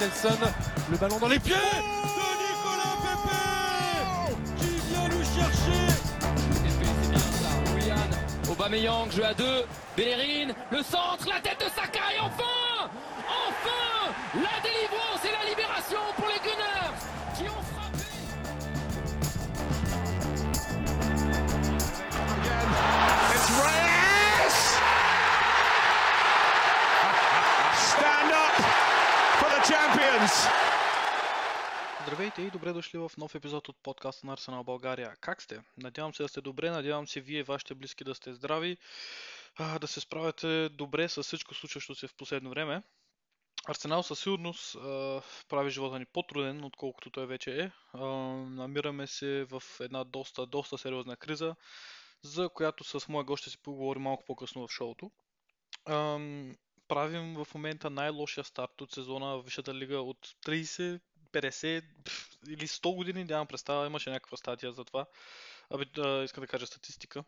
Nelson. Le ballon dans les pieds de Nicolas Pepe qui vient le chercher. c'est bien ça. Willian, Aubameyang, jeu à deux. Bellerin, le centre, la tête de Saka et enfin Enfin La délivrance et la libération pour Здравейте и добре дошли в нов епизод от подкаста на Арсенал България. Как сте? Надявам се да сте добре, надявам се вие и вашите близки да сте здрави, да се справяте добре с всичко случващо се в последно време. Арсенал със сигурност прави живота ни по-труден, отколкото той вече е. Намираме се в една доста, доста сериозна криза, за която с моя гост ще си поговорим малко по-късно в шоуто. Правим в момента най-лошия старт от сезона в Висшата лига от 30, 50 пф, или 100 години, нямам представа, имаше някаква статия за това. Абе, а, искам да кажа статистика,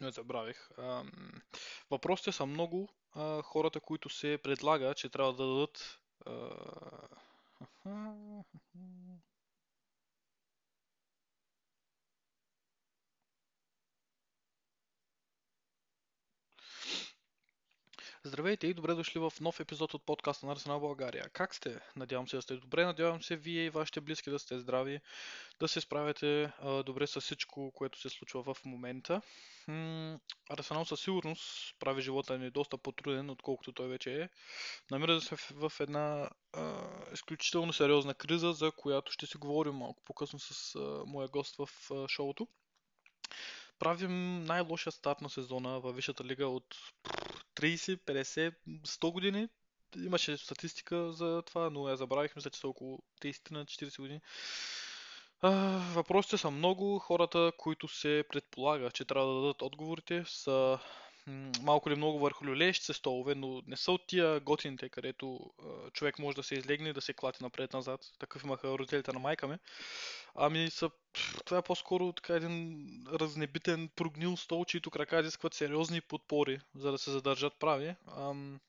я забравих. Ам, въпросите са много. А, хората, които се предлага, че трябва да дадат а, Здравейте и добре дошли в нов епизод от подкаста на Арсенал България. Как сте? Надявам се да сте добре, надявам се вие и вашите близки да сте здрави, да се справяте а, добре с всичко, което се случва в момента. М, Арсенал със сигурност прави живота ни доста по-труден, отколкото той вече е. Намира се в, в една а, изключително сериозна криза, за която ще си говорим малко по-късно с а, моя гост в а, шоуто правим най-лошия старт на сезона във Висшата лига от 30, 50, 100 години. Имаше статистика за това, но я забравих, мисля, че са около 30 на 40 години. А, въпросите са много. Хората, които се предполага, че трябва да дадат отговорите, са малко или много върху люлеещите столове, но не са от тия готините, където а, човек може да се излегне и да се клати напред-назад. Такъв имаха родителите на майка ми. Ами са, това е по-скоро така един разнебитен прогнил стол, чието крака изискват сериозни подпори, за да се задържат прави. Ам,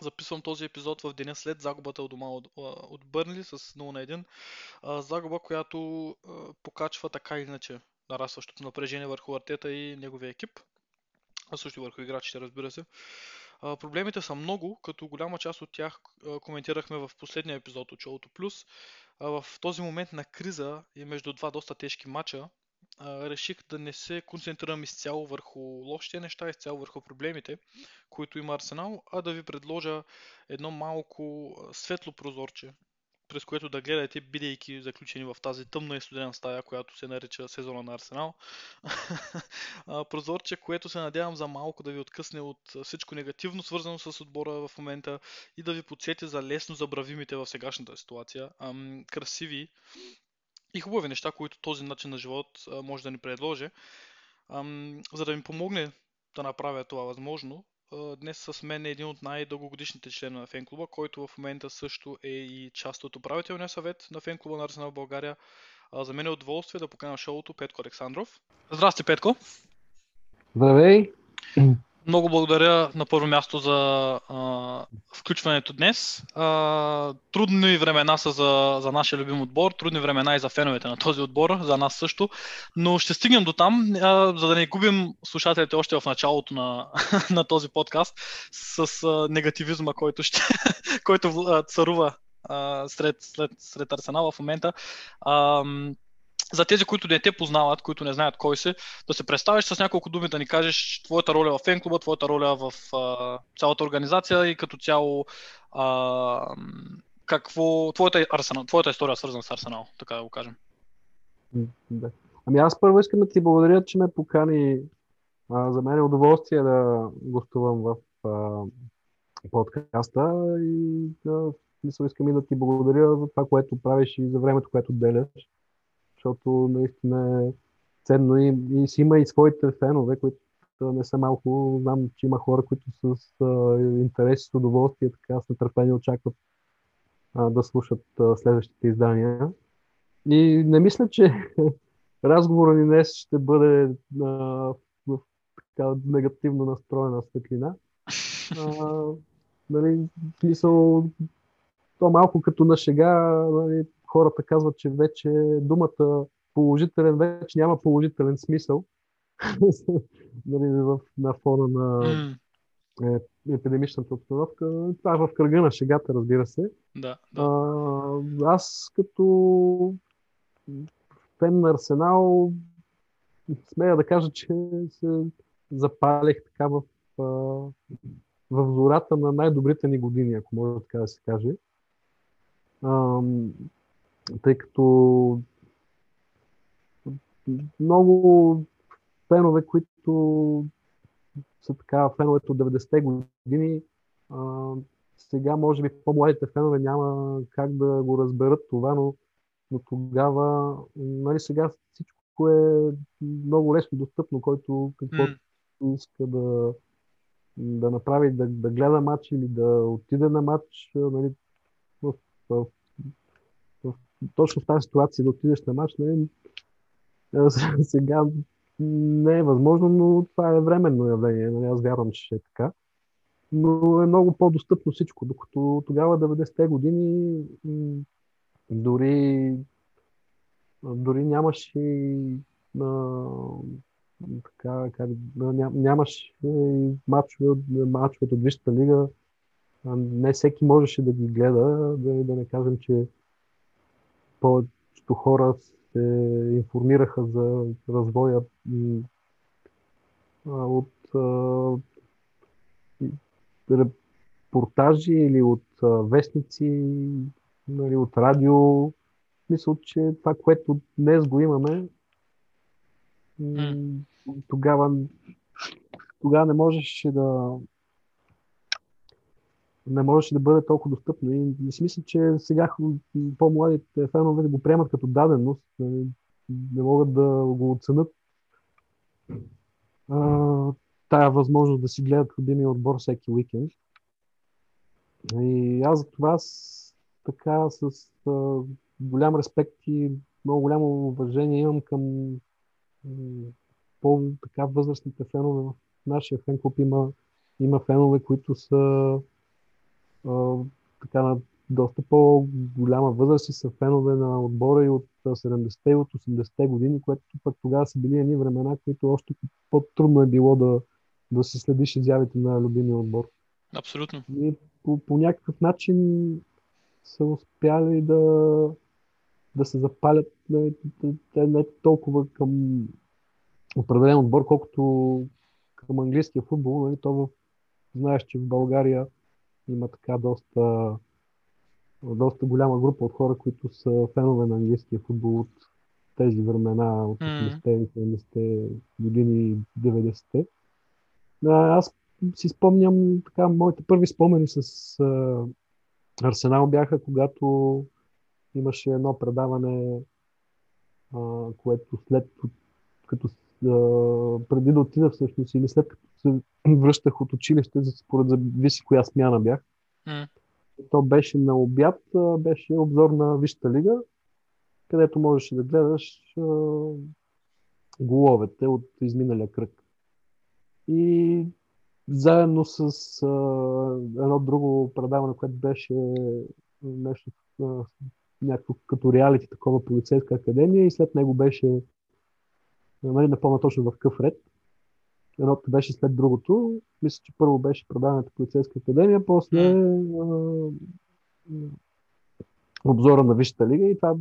записвам този епизод в деня след загубата от дома от, от Бърнли с 0 на 1. А, загуба, която а, покачва така или иначе нарастващото напрежение върху Артета и неговия екип, а също и върху играчите, разбира се. А, проблемите са много, като голяма част от тях коментирахме в последния епизод от Шоуто Плюс. В този момент на криза и между два доста тежки матча, а, реших да не се концентрирам изцяло върху лошите неща, изцяло върху проблемите, които има Арсенал, а да ви предложа едно малко светло прозорче, през което да гледате, бидейки заключени в тази тъмна и студена стая, която се нарича сезона на Арсенал. Прозорче, което се надявам за малко да ви откъсне от всичко негативно, свързано с отбора в момента и да ви подсети за лесно забравимите в сегашната ситуация. Ам, красиви и хубави неща, които този начин на живот може да ни предложи. Ам, за да ми помогне да направя това възможно, днес с мен е един от най-дългогодишните членове на фенклуба, който в момента също е и част от управителния съвет на фенклуба на Арсенал България. За мен е удоволствие да поканя шоуто Петко Александров. Здрасти, Петко! Здравей! Много благодаря на първо място за а, включването днес. А, трудни времена са за, за нашия любим отбор, трудни времена и за феновете на този отбор, за нас също, но ще стигнем до там, а, за да не губим слушателите още в началото на, на този подкаст с а, негативизма, който, ще, който а, царува а, сред, сред, сред Арсенал в момента. А, за тези, които не те познават, които не знаят кой си, да се представиш с няколко думи, да ни кажеш твоята роля в фенклуба, твоята роля в а, цялата организация и като цяло а, какво, твоята, Арсенал, твоята история свързана с Арсенал, така да го кажем. Да. Ами аз първо искам да ти благодаря, че ме покани. А, за мен е удоволствие да гостувам в а, подкаста и да, мисля, искам и да ти благодаря за това, което правиш и за времето, което деляш, защото наистина е ценно и, и си има и своите фенове, които не са малко. Знам, че има хора, които с а, интерес и с удоволствие, така с нетърпение очакват а, да слушат а, следващите издания. И не мисля, че разговорът ни днес ще бъде а, в така негативно настроена светлина. Нали, смисъл, то малко като на шега, нали, хората казват, че вече думата положителен вече няма положителен смисъл. нали, в, на фона на е, епидемичната обстановка. Това е в кръга на шегата, разбира се. Да, да. А, аз като фен на Арсенал смея да кажа, че се запалих така в, в зората на най-добрите ни години, ако може така да се каже. Тъй като много фенове, които са така феновете от 90-те години, а, сега може би по-младите фенове няма как да го разберат това, но, но тогава, нали сега всичко е много лесно достъпно, който каквото иска да, да направи, да, да гледа матч или да отиде на матч, нали, в, в, точно в тази ситуация да отидеш на матч, нали, сега не е възможно, но това е временно явление. Нали, аз вярвам, че ще е така. Но е много по-достъпно всичко, докато тогава 90-те години дори, дори нямаше и, така, как, ням, нямаше и матчове, матчовете от Висшата лига. Не всеки можеше да ги гледа, да, да не кажем, че повечето хора се информираха за развоя от репортажи или от вестници, нали, от радио. Мисля, че това, което днес го имаме, тогава, тогава не можеше да не можеше да бъде толкова достъпно. И, и си мисля, че сега по-младите фенове го приемат като даденост, нали, не могат да го оценят тая възможност да си гледат любимия отбор всеки уикенд. И аз за това с, така с а, голям респект и много голямо уважение имам към по-така възрастните фенове в нашия фен клуб. Има, има фенове, които са а, така на доста по-голяма възраст и са фенове на отбора и от а, 70-те и от 80-те години, което пък тогава са били едни времена, които още по-трудно е било да, да се следиш изявите на любимия отбор. Абсолютно. И по, по някакъв начин са успяли да, да се запалят не, не, не толкова към определен отбор, колкото към английския футбол. Нали? То в, знаеш, че в България има така доста, доста голяма група от хора, които са фенове на английския футбол от тези времена, от М. 80-те, 70-те години, 90-те. А, Аз си спомням така, моите първи спомени с а, Арсенал бяха, когато имаше едно предаване, а, което след като а, преди да отида всъщност или след като се връщах от училище, за- според зависи коя смяна бях. М. То беше на обяд, беше обзор на Висшата лига, където можеше да гледаш а, головете от изминалия кръг. И заедно с а, едно друго предаване, което беше нещо а, някакво като реалити, такова полицейска академия и след него беше нали, напълно точно в къв ред. Едното беше след другото. Мисля, че първо беше предаването полицейска академия, после а, обзора на Висшата лига и това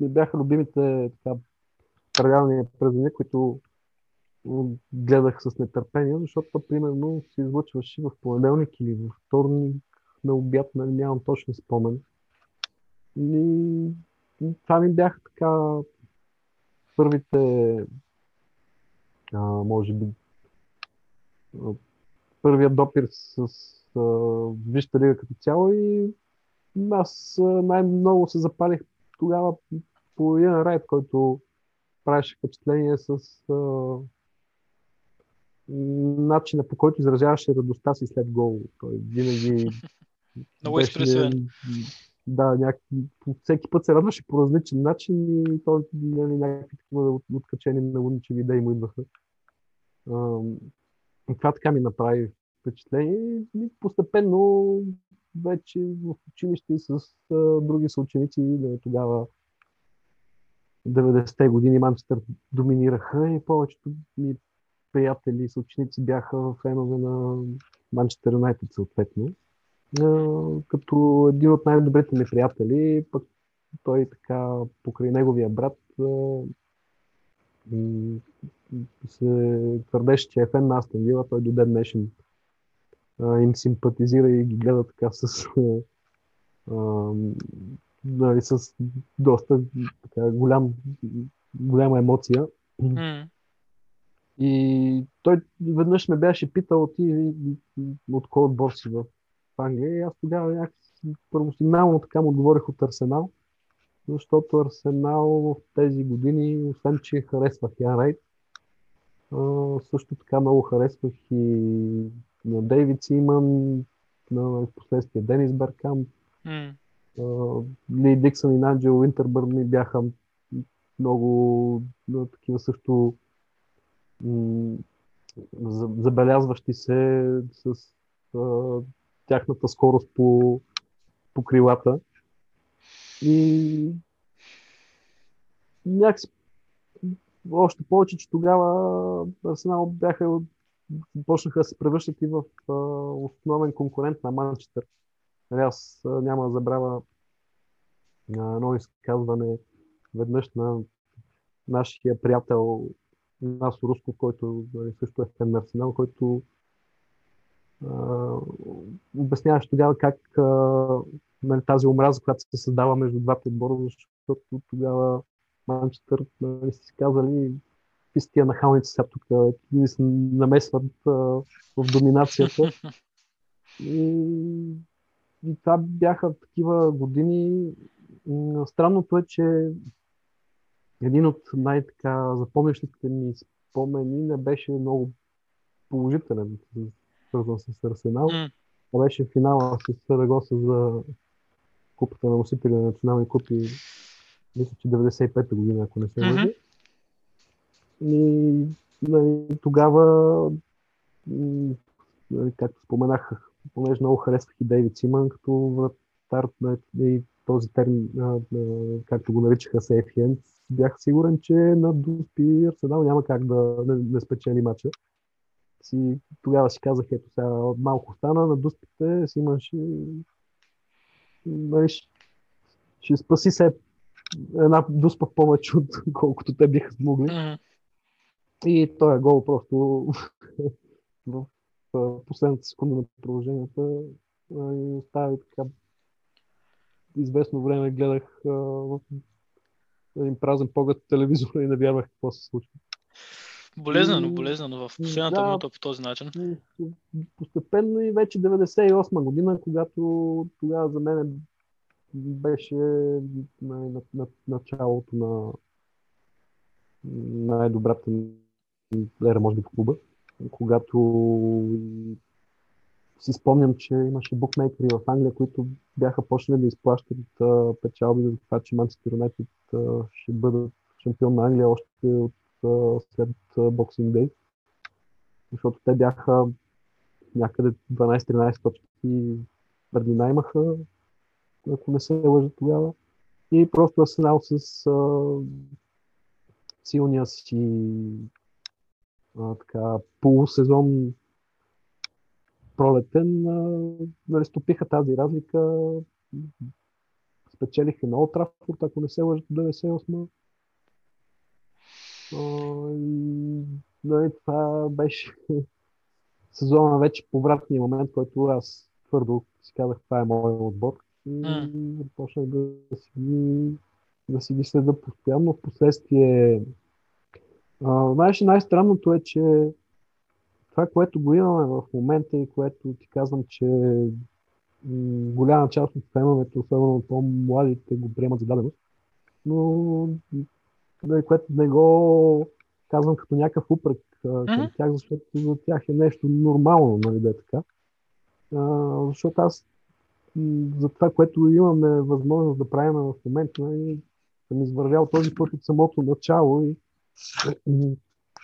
ми бяха любимите така, през деня, които гледах с нетърпение, защото то, примерно се излъчваше в понеделник или в вторник на обяд, нали, нямам точно спомен. И и това ми бяха така първите, а, може би, а, първият допир с а, Висшата лига като цяло и аз най-много се запалих тогава по един райд, който правеше впечатление с а, начина по който изразяваше радостта си след гол. Той винаги Много експресивен. Да, някак... всеки път се радваше по различен начин и той нали, някакви такива от- откачени мелодичеви идеи му идваха. Това така ми направи впечатление и постепенно вече в училище с а, други съученици. Тогава 90-те години Манчестър доминираха и повечето ми приятели и съученици бяха фенове на Манчестър Юнайтед съответно. А, като един от най-добрите ми приятели, пък той така покрай неговия брат а, се твърдеше, че е фен на Астон Вила, той до ден днешен им симпатизира и ги гледа така с, а, нали, с доста така, голям, голяма емоция. М. И той веднъж ме беше питал ти от кой отбор си в Англия. И аз тогава някакси първосигнално така му отговорих от Арсенал, защото Арсенал в тези години, освен че харесвах Ян Рейд, а, също така много харесвах и на Дейвид Симън, на последствие Денис Беркамп, М. а, Ли Диксън и Наджел Уинтербърн ми бяха много такива също м, за- забелязващи се с а, тяхната скорост по, по крилата. И някакси още повече, че тогава Арсенал бяха почнаха да се превръщат и в основен конкурент на Манчестър. Нали, Аз няма да забравя едно изказване веднъж на нашия приятел Насо Русков, който нали, също е фен на Арсенал, който обясняваше тогава как а, нали, тази омраза, която се създава между двата отбора, защото тогава Манчестър нали, си казали какви са тия нахалници сега тук, ни се намесват а, в доминацията. И, и това бяха такива години. Странното е, че един от най-така запомнящите ми спомени не беше много положителен, свързан с Арсенал. Това беше финала с Сарагоса за купата на носители на национални купи, мисля, че 95-та година, ако не се лъжа. И нали, тогава, нали, както споменах, понеже много харесвах и Дейвид Симън като вратар на и този термин, както го наричаха Safe Hands, бях сигурен, че на Дуспи Арсенал няма как да не, не спечели матча. Си, тогава си казах, ето сега малко стана, на Дуспите Симън ще, нали, ще, ще спаси се една дуспа повече, от колкото те биха смогли. М. И този гол просто в последната секунда на продължението а, и остави така известно време гледах а, в един празен поглед телевизора и не вярвах какво се случва. Болезнено, болезнено в последната да. минута по този начин. Постепенно и вече 98 година, когато тогава за мен беше на, на, на, началото на най-добрата ера, може би, в клуба, когато си спомням, че имаше букмейкери в Англия, които бяха почнали да изплащат а, печалби за това, че Манчестър Юнайтед а, ще бъдат шампион на Англия още от, а, след Боксинг Дей. Защото те бяха някъде 12-13 точки преднина имаха, ако не се лъжа тогава. И просто Арсенал с а, силния си а, така, полусезон пролетен, а, нали, стопиха тази разлика. Спечелиха на Олд Трафорд, ако не се лъжа, 98 а, и нали, това беше сезона вече повратния момент, който аз твърдо си казах, това е моят отбор. И започнах да, си ги, да си ги следа постоянно. В последствие а, знаеш, най-странното е, че това, което го имаме в момента и което ти казвам, че м, голяма част от феновете, особено по-младите, го приемат за даденост, но нали, което не го казвам като някакъв упрек към тях, защото за тях е нещо нормално, нали, да е така. А, защото аз за това, което имаме възможност да правим в момента, нали, съм извървял този път от самото начало и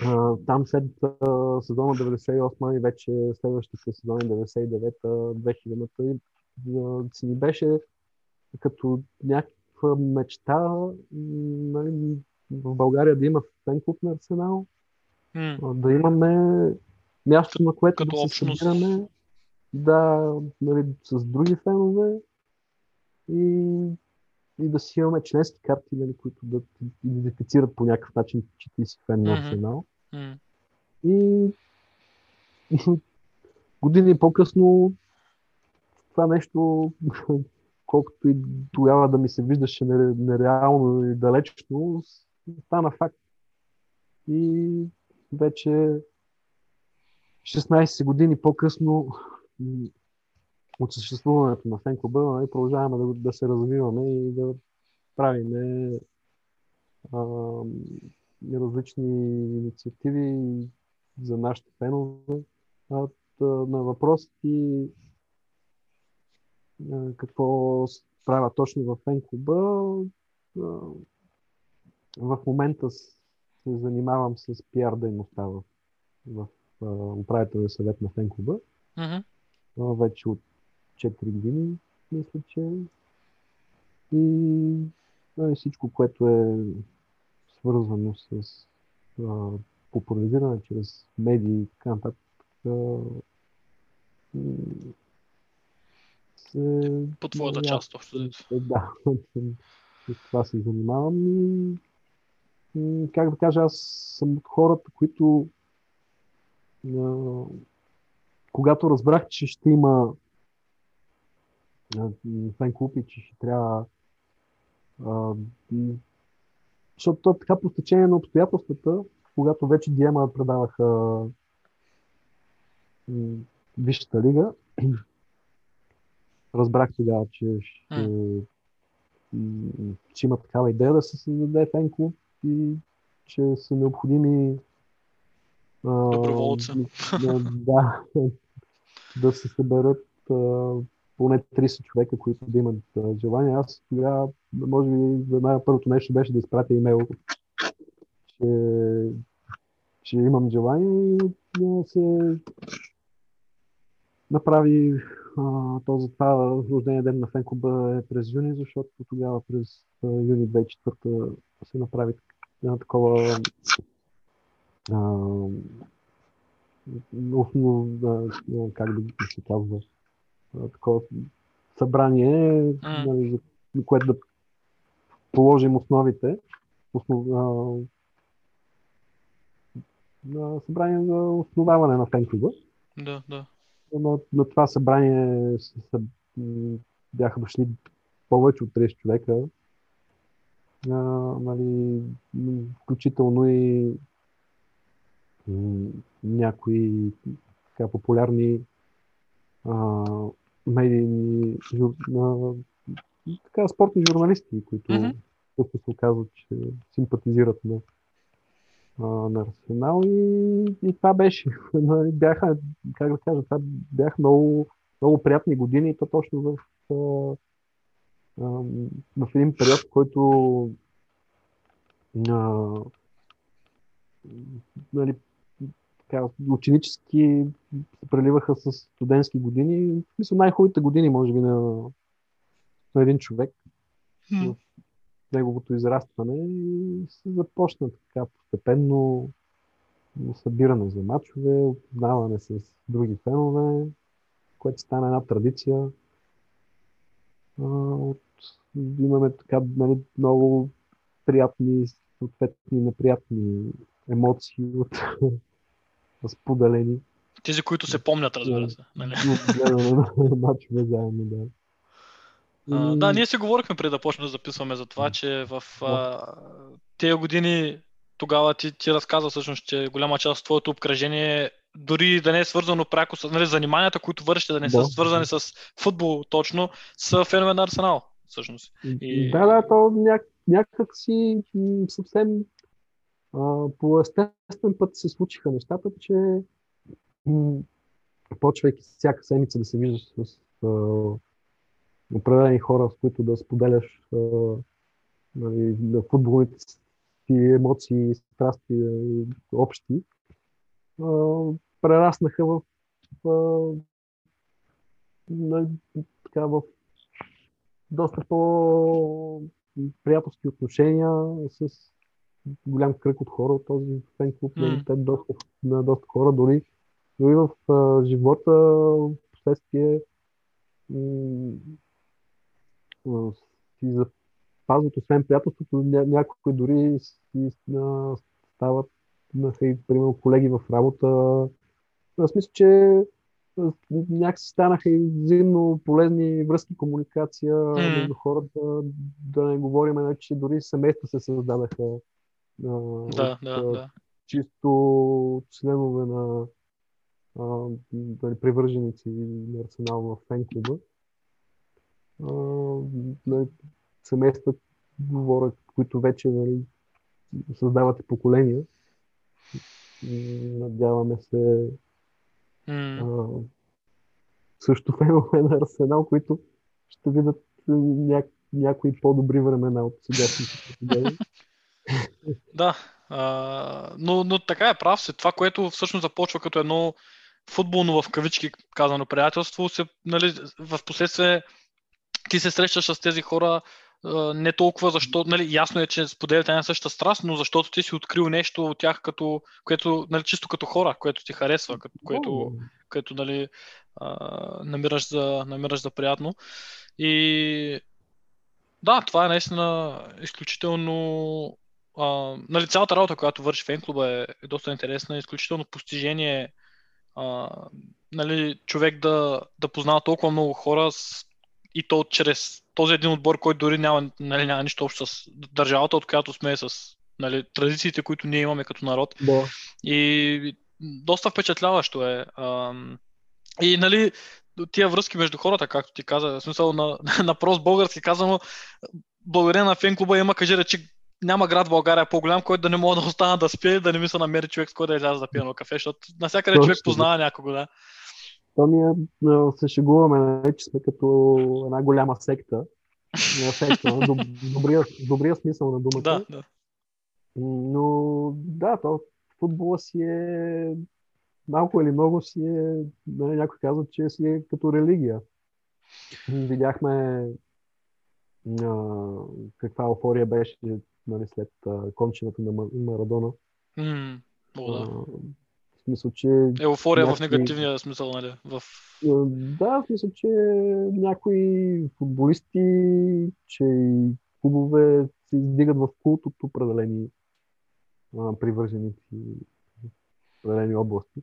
а, там след а, сезона 98 и вече следващите сезони 99-та, 2000-та и а, си ни беше като някаква мечта нали, в България да има фен клуб на Арсенал, а, да имаме място, на което Като да се общност. събираме, да, нали, с други фенове и, и да си имаме членски карти, нали, които да идентифицират по някакъв начин, че ти си фен на. Арсенал. И години по-късно това нещо, колкото и тогава да ми се виждаше нере- нереално и далечно, стана факт. И вече 16 години по-късно от съществуването на фен клуба нали, продължаваме да, да се развиваме и да правиме а, различни инициативи за нашите фенове. А, на въпрос ти какво правя точно в фен клуба, в момента се занимавам с пиар дейността в, в а, управителния съвет на фен клуба. Мгм. А, вече от 4 години, мисля, че. И нали, всичко, което е свързано с а, популяризиране чрез медии и така нататък. а, се- По твоята нали, част, общо Да, с това се занимавам и как да кажа, аз съм от хората, които а, когато разбрах, че ще има фен клуб и че ще трябва а, защото то така по стечение на обстоятелствата, когато вече Диема предаваха Висшата лига, разбрах тогава, че ще, м, че има такава идея да се създаде фен клуб и че са необходими а, Доброволци. м, да, да се съберат поне 30 човека, които да имат желание. Аз тогава, може би, за най първото нещо беше да изпратя имейл, че, че имам желание и се направи а, този това рождения ден на фен клуба е през юни, защото тогава през юни 2004 се направи едно такова основно, а, как да се казва, такова събрание, нали, за което да положим основите. Основ, а, събрание за основаване на фен клуба. Да, да. На, на това събрание са, са, бяха дошли повече от 30 човека. А, нали, включително и някои така популярни а, медийни жур, а, така, спортни журналисти, които също се оказват, че симпатизират на, а, на Арсенал и, и това беше. Бяха, как да кажа, това бяха много, много приятни години и то точно в, а, а, в един период, в който а, нали, така, ученически се преливаха с студентски години. В смисъл най-хубавите години, може би, на, на един човек М. неговото израстване и се започна така постепенно събиране за мачове, опознаване с други фенове, което стана една традиция. А, от, имаме така нали, много приятни, съответни неприятни емоции от споделени Тези, които се помнят, разбира се. Нали? мачове заедно. Да. А, да, ние си говорихме преди да почнем да записваме за това, че в а, тези години тогава ти, ти разказа всъщност, че голяма част от твоето обкръжение дори да не е свързано пряко с нали, заниманията, които вършите, да не са Да. свързани с футбол точно, са фенове на Арсенал, всъщност. И- Да, да, то няк, някак си съвсем по естествен път се случиха нещата, че м, почвайки всяка седмица да се виждаш с а, определени хора, с които да споделяш а, нали, на футболните си емоции, страсти и общи, а, прераснаха в а, на така в доста по-приятелски отношения с голям кръг от хора от този фен клуб. М. Нали, те доста, на доста хора, дори, дори в а, живота, в последствие м, си запазват, освен приятелството, ня, някои дори си а, стават на, примерно, колеги в работа. В смисъл, че някакси станаха и взаимно полезни връзки, комуникация М. между хората, да не говорим, нали, че дори семейства се създадаха а, Да, от, да, да. чисто членове на а, нали, привърженици на Арсенал в фен клуба. Нали, семейства, говоря, които вече нали, създават и поколения. Надяваме се а, също фенове на Арсенал, които ще видят ня, някои по-добри времена от сегашните. Да, а, но, но така е прав се. Това, което всъщност започва като едно футболно в кавички казано приятелство, се, нали, в последствие ти се срещаш с тези хора не толкова защо, нали, ясно е, че споделяте една съща страст, но защото ти си открил нещо от тях, като, което, нали, чисто като хора, което ти харесва, като, което, което нали, а, намираш, за, намираш за приятно. И да, това е наистина изключително. А, нали, цялата работа, която върши фен клуба е, е доста интересна, изключително постижение. А, нали, човек да, да познава толкова много хора с, и то чрез този един отбор, който дори няма, нали, няма нищо общо с държавата, от която сме с нали, традициите, които ние имаме като народ. Да. И доста впечатляващо е. Ам, И нали, тия връзки между хората, както ти каза, в смисъл на, на прост български казано, благодарение на фен клуба има, кажи речи, няма град в България по-голям, който да не мога да остана да спи, да не ми се намери човек, с който да изляза да пие на кафе, защото навсякъде човек познава някого, да. То ние се шегуваме, нали, че сме като една голяма секта. Секта, добрия, добрия смисъл на думата. Да, да. Но да, то футбола си е малко или много си е, нали, някой казва, че си е като религия. Видяхме а, каква еуфория беше нали, след а, кончината на Ма- Марадона. О, А, да. в смисъл, че Еуфория в някакви- негативния смисъл, нали? В... Да, в смисъл, че някои футболисти, че и клубове се издигат в култ от определени а, привърженици в определени области.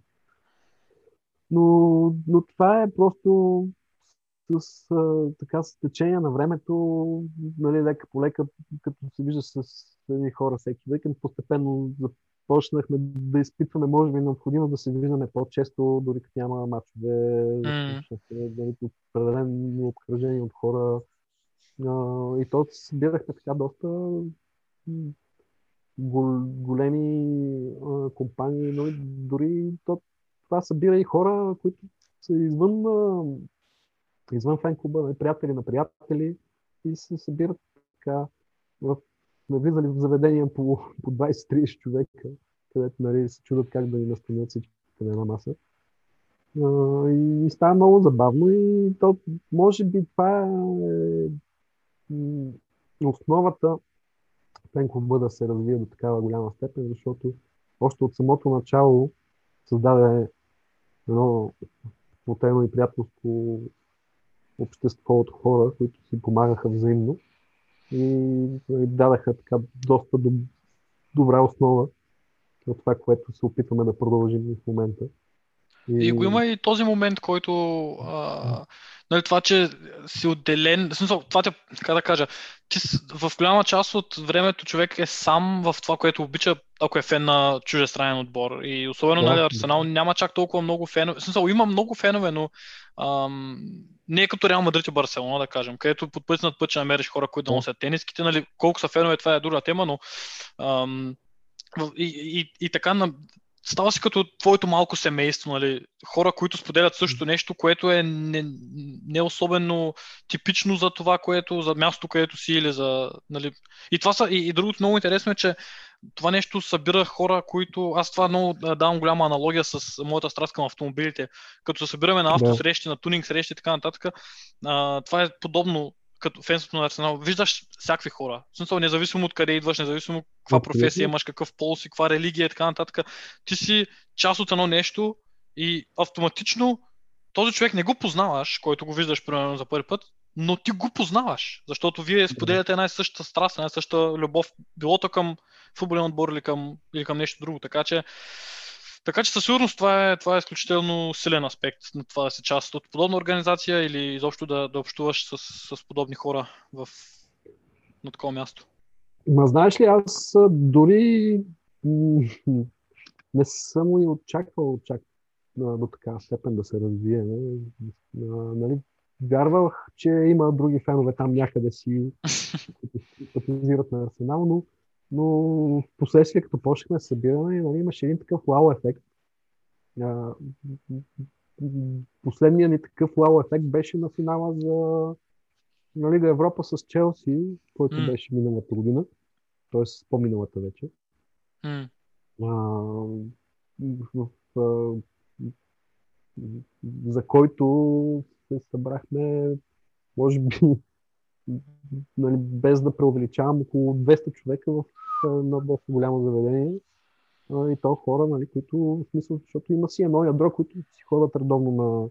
Но, но това е просто с, а, така, с течение на времето, нали, лека по лека, като се вижда с едни хора всеки уикенд, постепенно започнахме да изпитваме, може би, необходимост да се виждаме по-често, дори като няма мачове, М. нали, определено обкръжение от хора. А, и то събирахме така доста гол, големи а, компании, но и дори то, това събира и хора, които са извън, а, извън фен клуба, нали, приятели на приятели и се събират така. В, сме влизали в заведения по, по 20-30 човека, където нали, се чудят как да ни настанят всичките на една маса. И, и става много забавно и то, може би това е основата клуба да се развие до такава голяма степен, защото още от самото начало създаде едно сплотено и приятелско общество от хора, които си помагаха взаимно и нали, дадаха така доста доб- добра основа на това, което се опитваме да продължим в момента. И го има и този момент, който а, нали, това, че си отделен, в смисъл, това те, как да кажа, ти в голяма част от времето човек е сам в това, което обича, ако е фен на чужестранен отбор. И особено, Да. нали, Арсенал няма чак толкова много фенове. В смисъл, има много фенове, но ам, не е като Реал Мадрид и Барселона, да кажем, където под път над път ще намериш хора, които да носят тениските. Нали, колко са фенове, това е друга тема, но ам, в- и, и, и така на, става си като твоето малко семейство, нали? Хора, които споделят също нещо, което е не, не особено типично за това, което, за мястото, където си или за, нали... И това са, и, и другото много интересно е, че това нещо събира хора, които... Аз това много давам голяма аналогия с моята страст към автомобилите. Като се събираме на автосрещи, на тунинг срещи и така нататък, а, това е подобно като фенството на Арсенал. Виждаш всякакви хора. В смисъл, независимо от къде идваш, независимо каква професия имаш, какъв полз и каква религия и така нататък, ти си част от едно нещо и автоматично този човек не го познаваш, който го виждаш примерно за първи път, но ти го познаваш, защото вие споделяте една и съща страст, една и съща любов, било то към футболен отбор или към, или към нещо друго. Така че, така че със сигурност това е, това е изключително силен аспект на това да си част от подобна организация или изобщо да, да общуваш с, с подобни хора в, на такова място. Ма знаеш ли, аз дори не съм и очаквал чак а, до така степен да се развие. Нали, вярвах, че има други фенове там някъде си, които симпатизират на Арсенал, но, но в последствие, като почнахме да събираме, нали, имаше един такъв вау ефект. А, Последният ни такъв вау ефект беше на финала за на Лига Европа с Челси, който М. беше миналата година, т.е. по-миналата вече. М, А, в, в, за който се събрахме, може би, нали, без да преувеличавам, около 200 човека в едно доста голямо заведение. И то хора, нали, които, в смисъл, защото има си едно ядро, които си ходят редовно на,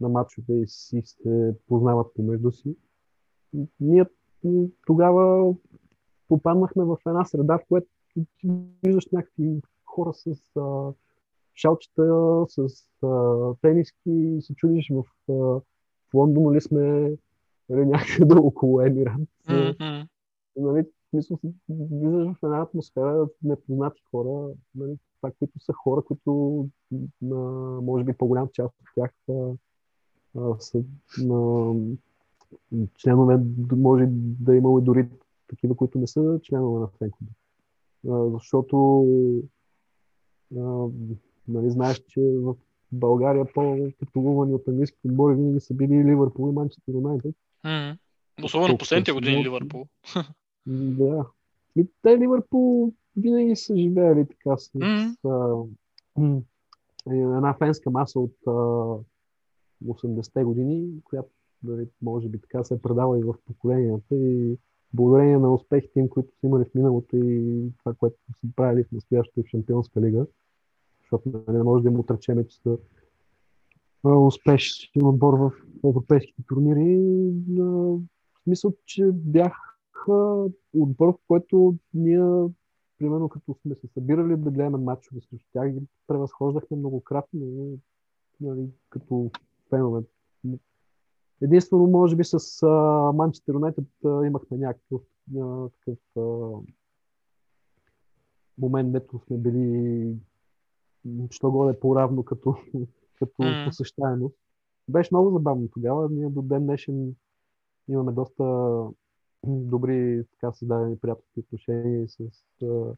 на матчове и си се познават помежду си. Ние тогава попаднахме в една среда, в която виждаш някакви хора с а, шалчета, с а, тениски и се чудиш в, а, в Лондон ли сме нали, някъде около м, м. Нали, в смисъл, влизаш в една атмосфера непознати хора, нали, това, които са хора, които а, може би по-голям част от тях а, а, са а, членове, може да е имало дори такива, които не са членове на фенклуба. Защото а, нали, знаеш, че в България по-титулувани от английски отбори винаги са били Ливърпул и Манчестър Юнайтед. М. Особено Толкова последните години силно. Ливърпул. Да. И те Ливърпул винаги са живеели така с, а, м, една фенска маса от а, 80-те години, която нали, може би така се е предава и в поколенията и благодарение на успехите им, които са имали в миналото и това, което са правили в настоящата в Шампионска лига, защото нали, не може да им отречеме, че са успешен отбор в европейските турнири. В смисъл, че бях отбор, в който ние, примерно като сме се събирали да гледаме матчове срещу тях, ги превъзхождахме многократно, нали, като фенове. Единствено, може би с Манчестър Юнайтед имахме някакъв а, такъв а, момент, дето сме били що годе по-равно като, като М. посещаемост. Беше много забавно тогава. Ние до ден днешен имаме доста добри така създадени приятелски отношения с а,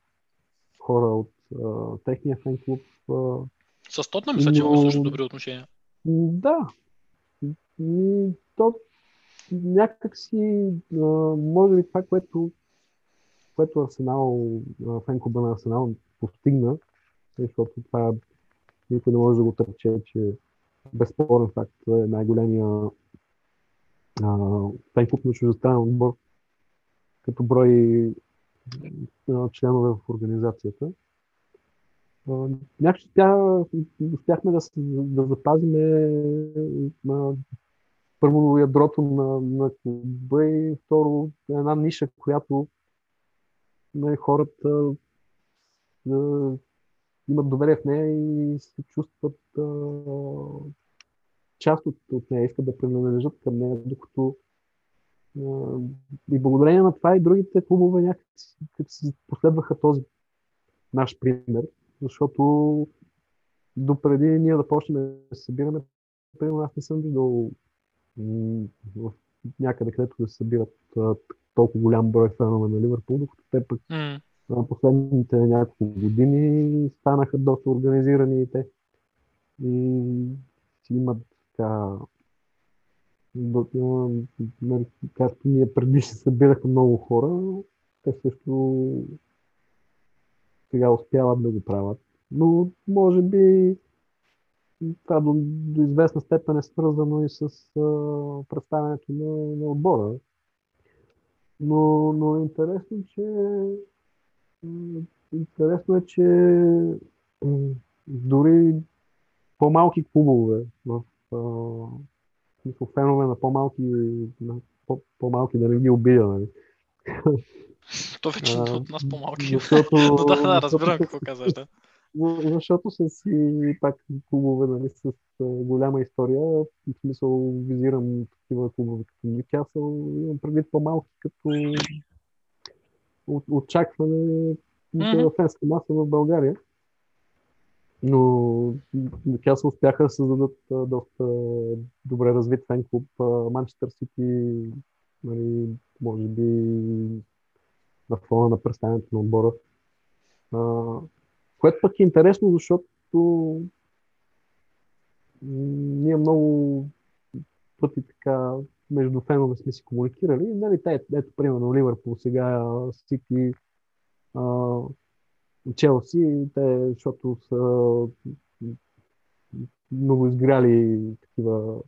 хора от а, техния фен клуб. А, С Тотнам мисля, че имаме също добри отношения. Да. То някак си, а, може би това, което, което Арсенал, фен клуба на Арсенал постигна, защото това никой не може да го отрече, че безспорен факт е най-големия а, фен клуб на чуждестранен отбор като брой а, членове в организацията. А, Някакси тя успяхме да, да запазим на първо ядрото на, на клуба и второ една ниша, която нали, хората имат доверие в нея и се чувстват а, част от, от нея, искат да принадлежат към нея, докато а, и благодарение на това и другите клубове някакси си последваха този наш пример, защото допреди ние да почнем да се събираме, примерно аз не съм виждал в някъде, където да се събират толкова голям брой фенове на Ливърпул, докато те пък М. последните няколко години станаха доста организирани и те. И си имат така нали, както ние преди се събирахме много хора, те също сега успяват да го правят. Но може би това до, до известна степен е свързано и с а, представянето на, на отбора. Но, но е интересно, че интересно е, че дори по-малки клубове в смисъл, фенове на по-малки, на по- по-малки да не ги обидя, нали? То вече А, от нас по-малки. Защото, Но да, да, разбирам какво казваш, да. за- Защото са си пак клубове нали, с голяма история. В смисъл визирам такива клубове като Ньюкасъл. Имам предвид по-малки като очакване Мгм. за фенска маса в България. Но Ньюкасъл успяха да създадат доста добре развит фен клуб. Манчестър Сити, нали, може би на фона на представянето на отбора. А, което пък е интересно, защото ние много пъти така между фенове сме си комуникирали. Нали, те, ето, примерно, Ливърпул сега, Сити, Челси, те, защото са много изгряли такива,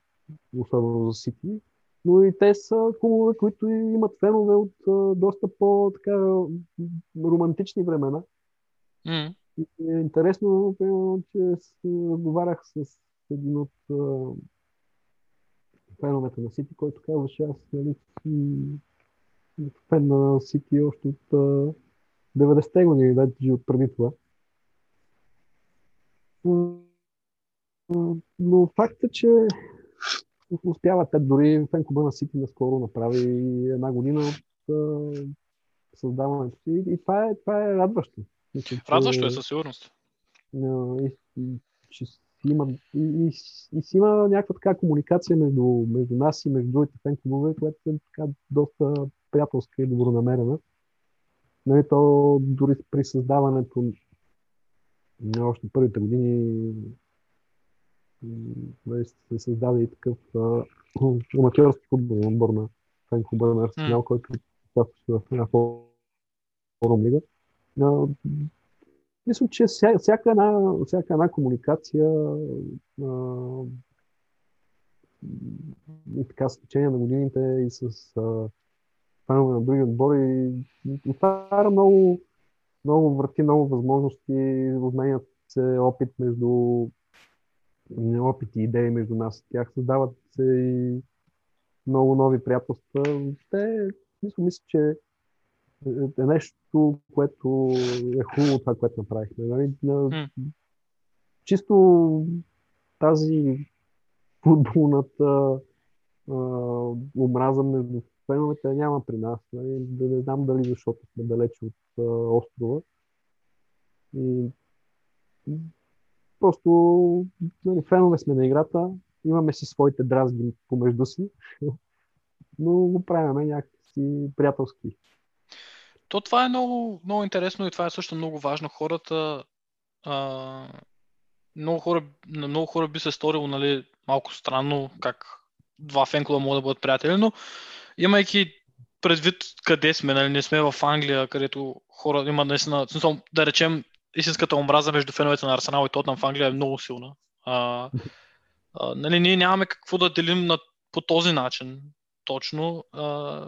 особено за Сити, но и те са клубове, които имат фенове от доста по-така романтични времена. М. И е интересно, примерно, че разговарях с един от феновете на Сити, който казваше, аз нали, фен на Сити още от а, 90-те години, вече от преди това. Но факт е, че успяват те, дори фен клуба на Сити наскоро направи една година от а, създаването си. И това е, това е радващо. Мисля, Радващо е със сигурност. и, и, че има, и, и, и си има някаква така комуникация между, между нас и между другите фен клубове, която е така доста приятелска и добронамерена. Нали, то дори при създаването на още първите години нали, се създаде и такъв аматьорски футбол отбор на фен клуба на Арсенал, който участваше в една форум лига. Мисля, че вся, всяка, една, всяка една комуникация а, и така с течение на годините и с а, фенове на други отбори отваря много, много врати, много възможности, обменят се опит между опит и идеи между нас и тях, създават се и много нови приятелства. Те, мисля, мисля, че е нещо, което е хубаво това, което направихме. Нали? На, чисто тази футболната а, омраза между феновете няма при нас. Нали? Да не знам дали защото сме далече от а, острова. И просто нали, фенове сме на играта, имаме си своите дразги помежду си, но го правиме някакси приятелски. То това е много, много интересно и това е също много важно. Хората, а, много хора, на много хора би се сторило, нали, малко странно как два фенклуба могат да бъдат приятели, но имайки предвид къде сме, нали, не сме в Англия, където хора има наистина, да речем, истинската омраза между феновете на Арсенал и Тотнам в Англия е много силна. А, а, нали, ние нямаме какво да делим на, по този начин точно. А,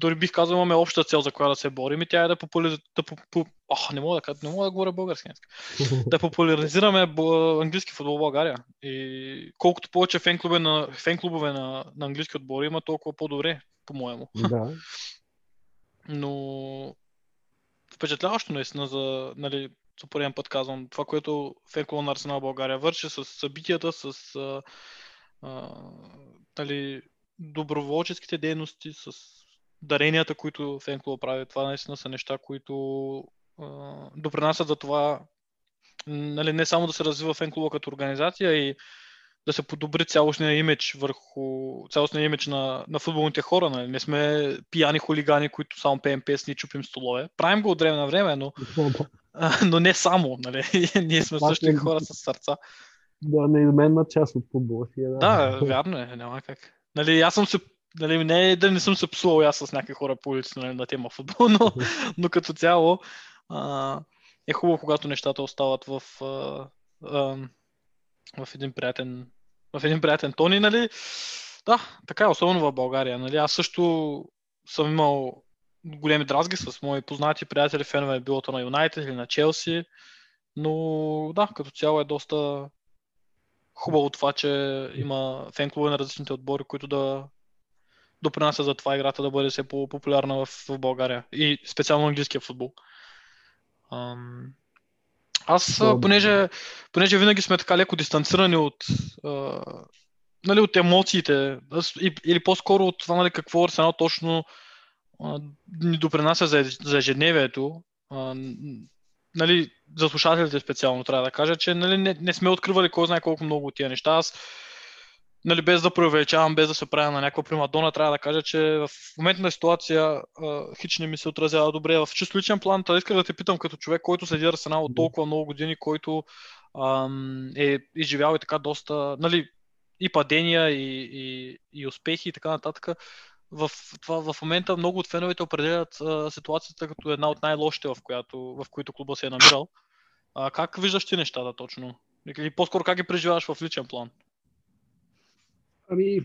дори бих казал, имаме обща цел, за която да се борим и тя е да популяризираме. Да, по, по, ох, не мога да, не мога да говоря български. Да популяризираме английски футбол в България. И колкото повече фен-клубове на, фен-клубове на, на английски отбори има, толкова по-добре, по-моему. да. Но впечатляващо наистина за, нали, за пореден път казвам, това, което фенклуба на Арсенал България върши с събитията, с а, а, нали, доброволческите дейности, с даренията, които фенклуба прави. Това наистина са неща, които а, допринасят за това нали, не само да се развива фенклуба като организация и да се подобри цялостния имидж върху цялостния имидж на, на футболните хора. Нали. Не сме пияни хулигани, които само пеем песни и чупим столове. Правим го от време на време, но, но не само. Нали. Ние сме Това също е- хора с сърца. да, неизменна част от футбола си. е, Да, Да, вярно е, няма как. Нали, аз съм се Нали, не е да не съм се псувал аз с някакви хора по улицата нали, на тема футбол, но, но като цяло а, е хубаво, когато нещата остават в, а, а, в един приятен в един приятен тон и, нали, да, така е, особено в България. Нали, аз също съм имал големи дразги с мои познати приятели, фенове, било то на Юнайтед или на Челси, но да, като цяло е доста хубаво това, че има фен на различните отбори, които да допринасят за това играта да бъде все по-популярна в, в България и специално английския футбол. Ам... Аз, Добре. понеже, понеже винаги сме така леко дистанцирани от, а, нали, от емоциите, или по-скоро от това нали, какво Арсенал точно а, ни допринася за, за ежедневието, а, нали, за слушателите специално трябва да кажа, че нали, не, не сме откривали кой знае колко много от тия неща. Аз нали, без да преувеличавам, без да се правя на някаква примадона, трябва да кажа, че в моментна ситуация а, хич не ми се отразява добре. В чисто личен план, та исках да те питам като човек, който следи Арсенал от толкова много години, който ам, е изживял и така доста, нали, и падения, и, и, и успехи и така нататък. В, това, в момента много от феновете определят а, ситуацията като една от най-лошите, в, която, в които клуба се е намирал. А, как виждаш ти нещата точно? Или по-скоро как ги преживяваш в личен план? Ами,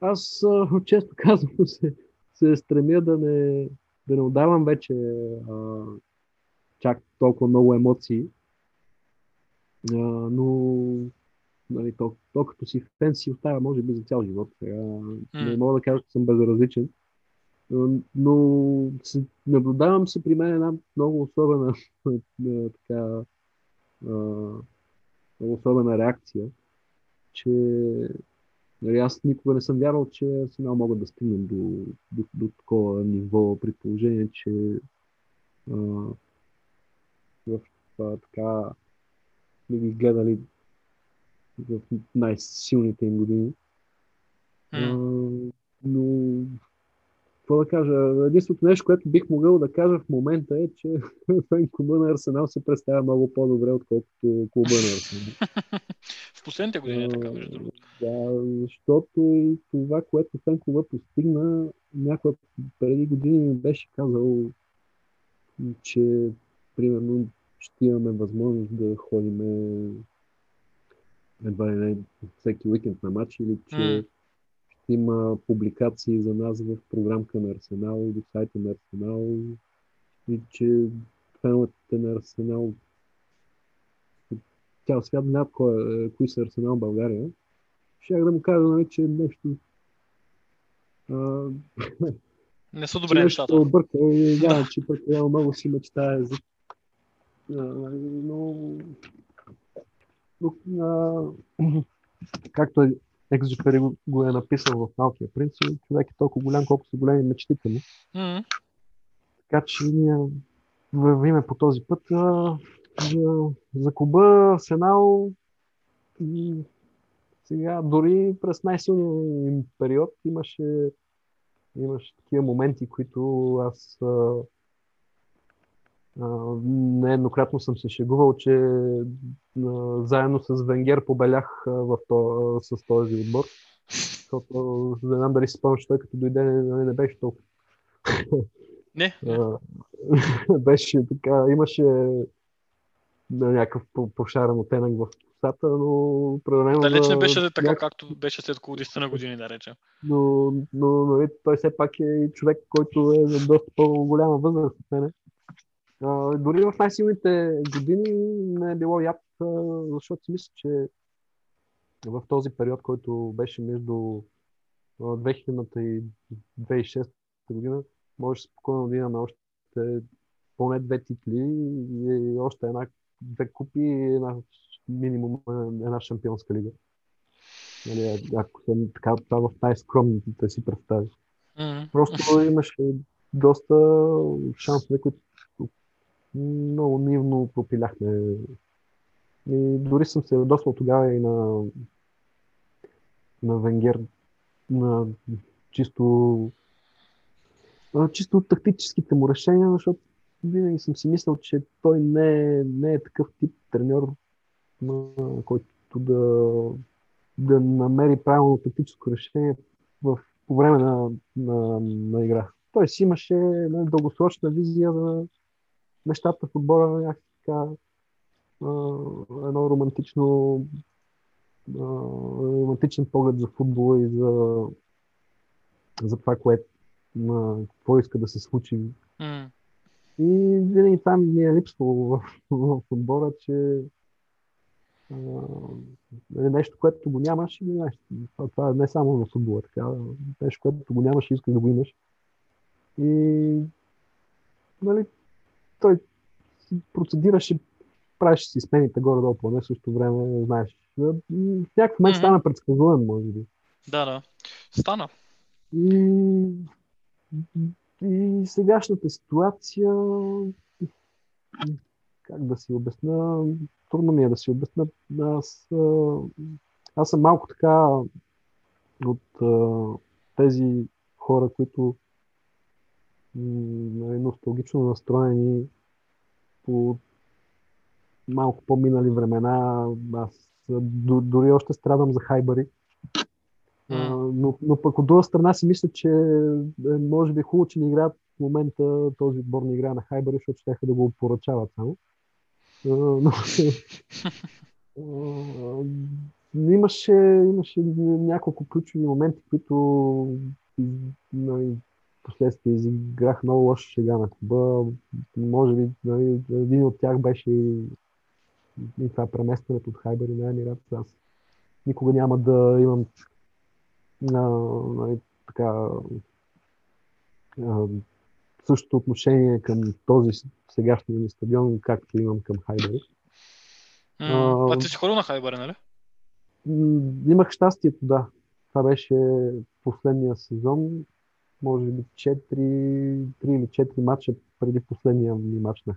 аз често казвам се, се стремя да не, да не отдавам вече а, чак толкова много емоции. А, но нали, то, то като си фен си остава, може би, за цял живот. Сега, не мога да кажа, че съм безразличен. Но, се, наблюдавам се при мен една много особена така, много особена реакция, че Нали, аз никога не съм вярвал, че Арсенал могат да стигнем до, до, до такова ниво, при положение, че а, в а, така не ги гледали в най-силните им години. А, но какво да кажа? Единственото нещо, което бих могъл да кажа в момента е, че фен клуба на Арсенал се представя много по-добре, отколкото клуба на Арсенал. В последните години е така, между другото. Да, защото и това, което фен клуба постигна, някой преди години ми беше казал, че примерно ще имаме възможност да ходим едва ли не всеки уикенд на матч или че М. ще има публикации за нас в програмка на Арсенал в сайта на Арсенал и че феновете на Арсенал цял свят знаят кой, кои са Арсенал България. Щях да му кажа, нали, че нещо а, Не са добре нещата. обърка да, че прекалено много си мечтае за но, но а, както е Екзюпери го, го е написал в Малкия принц, човек е толкова голям, колко са големи мечтите му. М. Така че ние вървиме по този път а, за, за клуба Арсенал и сега дори през най-силния период имаше, имаше такива моменти, които аз а, нееднократно съм се шегувал, че заедно с Венгер побелях в то, с този отбор. Защото не знам дали си спомняш, той като дойде не, не беше толкова Не, беше така, имаше някакъв по- пошарен оттенък в косата, но определено далеч не за беше така, някак- както беше след около 10 на години, да речем. но, но нали, той все пак е човек, който е за доста по-голяма възраст от мене. Дори в най-силните години не е било яд, защото си мисля, че в този период, който беше между а, 2000-та и 2006 година, може спокойно да имаме още поне две титли и още една, две купи и една, минимум една шампионска лига. Нали, ако съм така това в най-скромните си представи. Просто имаше доста шансове, които много нивно пропиляхме. И дори съм се ядосвал тогава и на, на Венгер на чисто чисто тактическите му решения, защото винаги съм си мислил, че той не е, не е такъв тип треньор, който да, да намери правилно тактическо решение в, по време на, на, на игра. Той си имаше дългосрочна визия за, нещата в отбора някакси така а, едно романтично а, романтичен поглед за футбола и за, за това, което какво иска да се случи. М. И винаги това ми е липсвало в, в отбора, че а, нали, нещо, което го нямаш, и знаеш, това, това е не само в футбола, така, нещо, което го нямаш и искаш да го имаш. И нали, той процедираше, правеше си смените горе-долу по едно също време, знаеш. В някакъв момент стана предсказуем, може би. Да, да. Стана. И, и сегашната ситуация, как да си обясна, трудно ми е да си обясна. Аз, аз съм малко така от тези хора, които нали, носталгично настроени по малко по-минали времена. Аз дори още страдам за Хайбари. М. но, но пък от друга страна си мисля, че е, може би е хубаво, че не играят в момента този отбор не играе на Хайбър, защото ще да го поръчават само. Но имаше, имаше няколко ключови моменти, които нали, последствие изиграх много лоша шега на клуба. Може би нали, един от тях беше и, и това преместването от Хайбър и на Емират. Аз никога няма да имам а, нали, така, а, същото отношение към този сегашния ни стадион, както имам към Хайбери. М. А, А ти си ходил на Хайбаре, нали? Имах щастието, да. Това беше последния сезон. Може би 4, 3 или 4 матча преди последния ми матч на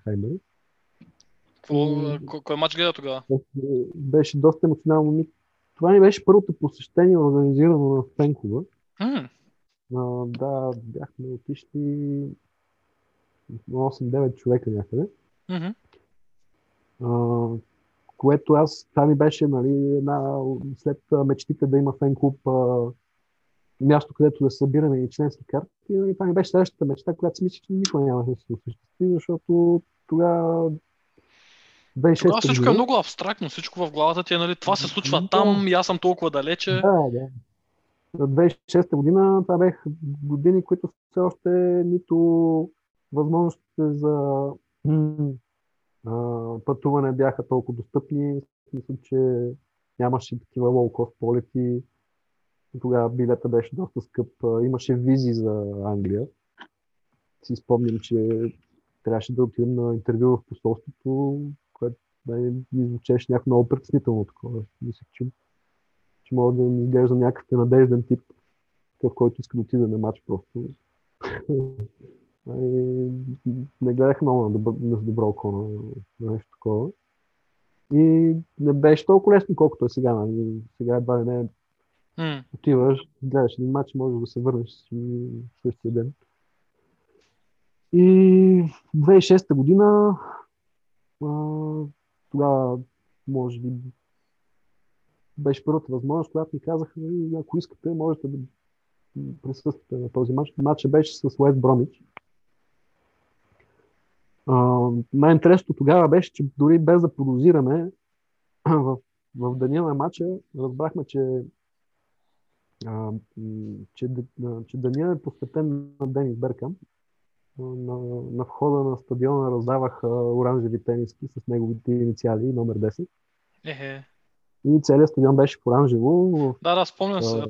М. кой, кой матч гледа тогава? Беше, беше доста емоционално. Ми- Това ми беше първото посещение, организирано на Фенкова. М. А, да, бяхме отишли 8-9 човека някъде. Мгм. А, което аз, това ми беше нали, една, след мечтите да има фен клуб, а, място, където да събираме и членски карти. Нали, това ми беше следващата мечта, която си мисля, че никога няма да се осъществи, защото тогава 2006 Тогава всичко е много абстрактно, всичко в главата ти е, нали, това се случва там и аз съм толкова далече. Да, да. На 2006 година това бяха години, които все още нито възможностите за а, пътуване бяха толкова достъпни. Смисъл, че нямаше такива лоу-кост полети. Тогава билета беше доста скъп. Имаше визи за Англия. Си спомням, че трябваше да отидем на интервю в посолството, което ми звучеше някакво много притеснително такова. Мислех, че че мога да ми изглежда някакъв надежден тип, такъв, който иска да отиде на матч просто. И не гледах много на добро, на добро око на, нещо такова. И не беше толкова лесно, колкото е сега. Нали. Сега едва не М. отиваш, гледаш един матч, можеш да се върнеш същия ден. И 2006 година а, тогава може би беше първата възможност, когато ми казаха, ако искате, можете да присъствате на този матч. Матчът беше с Уест Бромич. Най-интересното тогава беше, че дори без да подозираме, в, в деня на матча разбрахме, че, а, че, че деня е посветен на Денис Беркам. На, на входа на стадиона раздаваха оранжеви тениски с неговите инициали, номер 10. Ехе. И целият стадион беше в оранжево. Да, да, спомням се.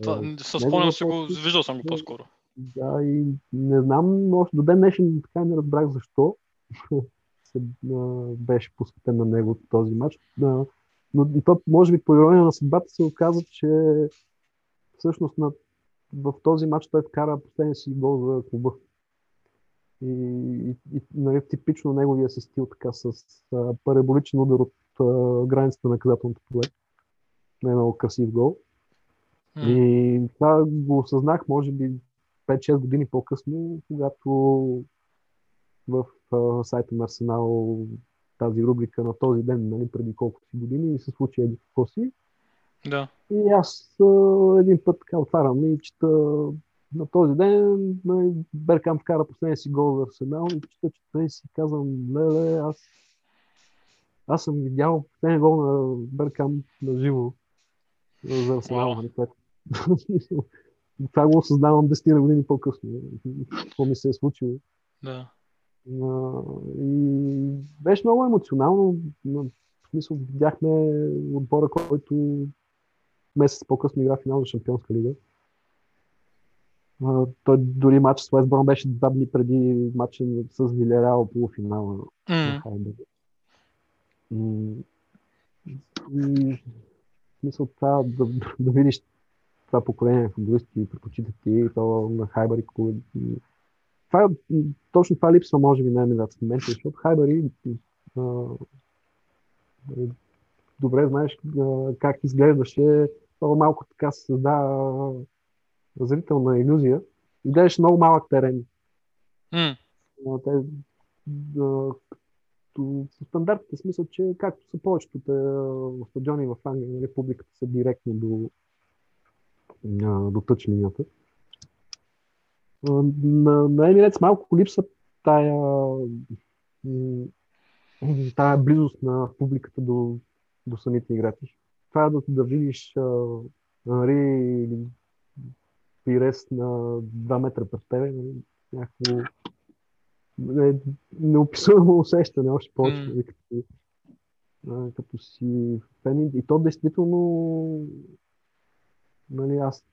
Спомням си го, виждал съм го по-скоро. Да, и не знам, още до ден днешен така не разбрах защо се, а, беше посветен на него този матч. А, но то, може би, по ирония на съдбата се оказа, че всъщност на, в този матч той вкара последния си гол за клуба. И, и, и нали, типично неговия се стил така с а, параболичен удар от а, границата на наказателното поле. Не е много красив гол. М. И това го осъзнах, може би, 5-6 години по-късно, когато в а, сайта на Арсенал тази рубрика на този ден, нали, преди колко си години, се случи еди какво си. Да. И аз един път така отварям и чета на този ден Беркам вкара последния си гол за Арсенал и чета, чета и си казвам, леле, аз, аз съм видял последния гол на Беркам на живо за Арсенал, Вау. нали, това го осъзнавам 10 на години по-късно. Какво ми се е случило. Да. И беше много емоционално. но, В смисъл, видяхме отбора, който месец по-късно игра финал за Шампионска лига. Той дори матч с Уест Бром беше два дни преди матча с Вилереал полуфинала на М, Хайбер. И в смисъл това да, да видиш това поколение футболисти, предпочитат и то на Хайбер и Куле. Това, точно това липсва, може би, на Емират в момента, защото Хайбер и а, е, добре знаеш а, как изглеждаше, то малко така се създава зрителна иллюзия. И гледаш много малък терен. А, Те, а, като в стандартите смисъл, че както са повечето те, стадиони в Англия, нали, публиката са директно до, до тъч линията. На, на Емирец малко липса тая, м, тая близост на публиката до, до самите играчи. Това е да, да видиш а, нали, пирес на 2 метра пред тебе, нали, някакво е неописуемо усещане, още повече, нали, като, а, като си фен. И то действително, нали, аз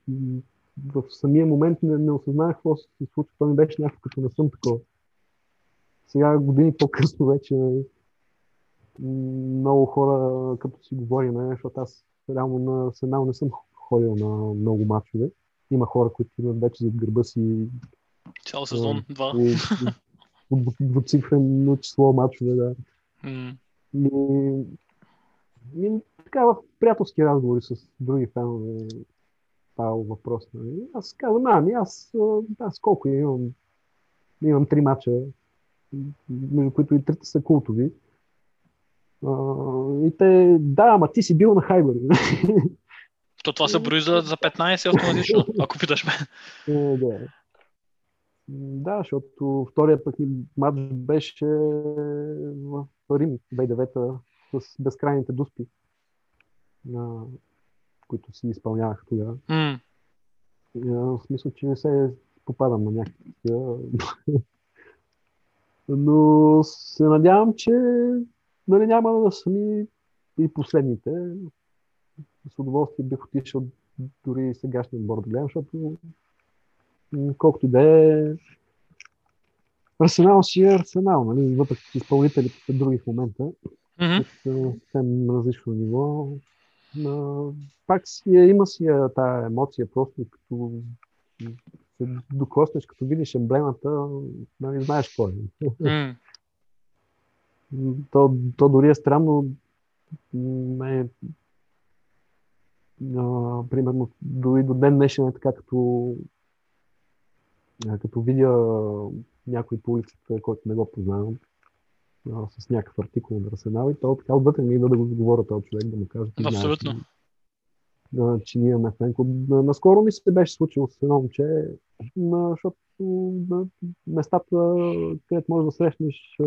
в самия момент не, не осъзнах какво се случва. Това ми беше някакво като не съм такова. Сега, години по-късно вече, нали, много хора, като си говорим, нали, защото аз реално на Арсенал не съм ходил на много мачове. Има хора, които имат вече зад гърба си Цял сезон, два. двуцифрено число мачове, да. М, И, и така в приятелски разговори с други фенове става въпрос. Нали? Аз казвам, ами аз, аз колко имам? Имам три мача, между които и трите са култови. И те, да, ама ти си бил на Хайбър. То това се брои за, за 15 автоматично, ако питаш ме. Е, да. Да, защото втория пък ни матч беше в Рим 2009 с безкрайните дуспи, на които си изпълнявах тогава. А, В смисъл, че не се попадам на някакви. Но се надявам, че нали, няма да са ми и последните. С удоволствие бих отишъл дори и сегашния отбор да гледам, защото колкото и да е Арсенал си е Арсенал, нали? въпреки че изпълнителите са други в момента, съвсем различно ниво. Но пак си е, има си е тая емоция, просто като се докоснеш, като видиш емблемата, нали, знаеш е. М, То, то дори е странно. Не, а, примерно, дори до ден днешен е така, като, като видя някой по улицата, който не го познавам, с някакъв артикул на Арсенал и то така отвътре ми идва да го говоря този човек, да му кажа. «Ти знаеш Абсолютно. ли, а, че ние имаме фен клуб. На- Наскоро ми се беше случило с едно момче, защото на местата, където можеш да срещнеш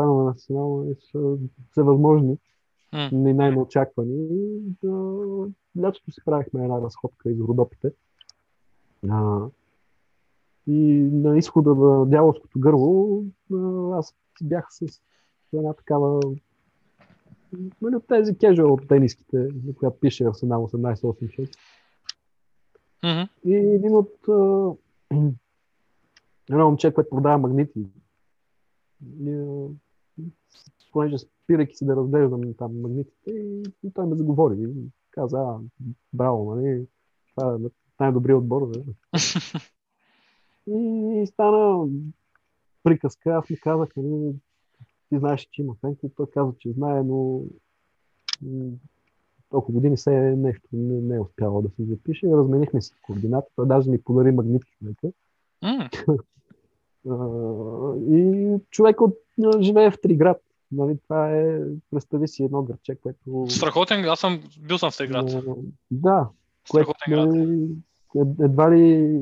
фенове на Арсенал, са всевъзможни М. не най-неочаквани. Да, лятото си правихме една разходка из Родопите. А, и на изхода на дяволското гърло аз бях с една такава нали, от тези кежуал от тениските, на която пише Арсенал 1886. мгм. И един от едно момче, което продава магнити. И, понеже спирайки се да разглеждам там магнитите, и, и той ме заговори. И каза, а, браво, нали? Това е най-добрият отбор. Да. и, и стана приказка. Аз му казах, нали, ти знаеш, че има фен клуб. Той каза, че знае, но толкова години се нещо не, не е успявал да се запише. Разменихме си координати. Той даже ми подари магнитки. човека. А, и човек от, живее в Триград. Нали, това е, представи си едно градче, което... Страхотен, аз съм бил съм в този град. а, да, което Страхотен град. нали, ед- едва ли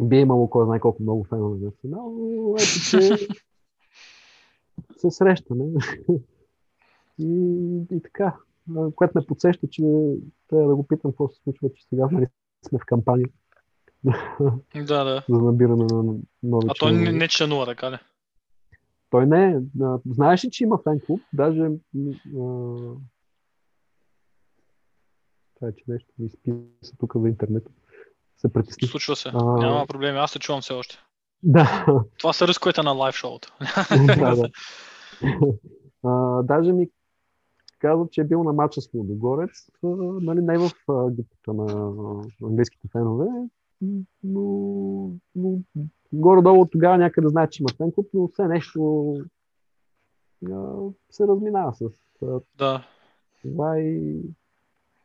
би имало кой знае колко много фенове на Арсенал, но ето, че се срещаме. и, и така, което ме подсеща, че трябва да го питам какво се случва, че сега нали, сме в кампания Да, да. за набиране на нови А той не, не членува, така ли? Той не е. Знаеш ли, че има фен клуб? Даже а... Това е, че нещо ми изписа тук за интернет. Се притесни. Случва се. А. Няма проблеми. Аз се чувам все още. Да, Това са рисковете на лайв шоуто. да, да. А, даже ми каза, че е бил на матча с Лудогорец, нали, не в групата на английските фенове, но, но горе-долу тогава някъде знае, че има фен клуб, но все нещо се разминава с Да. това и...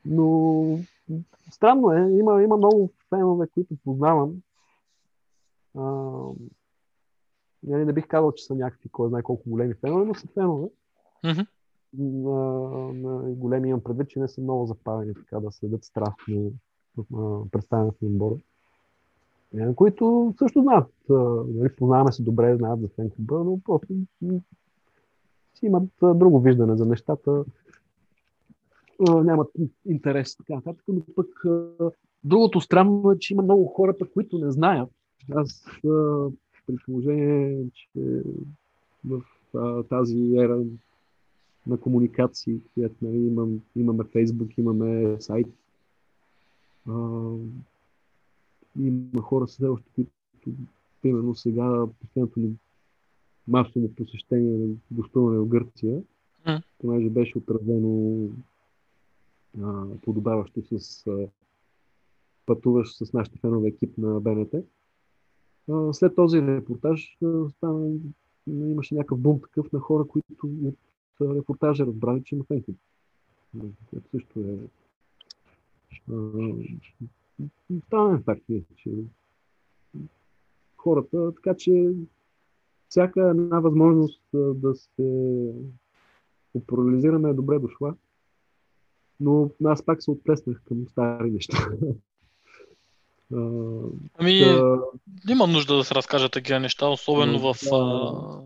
Но странно е, има, има много фенове, които познавам. А, нали, не бих казал, че са някакви, кой знае колко големи фенове, но са фенове. Мгм. На, на големи имам предвид, че не са много запалени така да следят страстно представянето на отбора. Е, Които също знаят, нали, познаваме се добре, знаят за фен клуба, но просто си имат друго виждане за нещата нямат интерес. Така, нататък, но пък другото странно е, че има много хора, пък, които не знаят. Аз при положение, че в тази ера на комуникации, където нали, имам, имаме Фейсбук, имаме сайт, има хора още, които примерно сега последното ни масово посещение на гостуване в Гърция, М. понеже беше отразено а, подобаващо с а, пътуваш с нашите фенове екип на БНТ. А, след този репортаж а, стана, имаше някакъв бум такъв на хора, които от репортажа разбрали, че има фен клуб. Което също е а, странен факт е, че хората, така че всяка една възможност да се популяризираме е добре дошла. Но аз пак се отплеснах към стари неща. Ами, та, има нужда да се разкажат такива неща, особено в Да. а,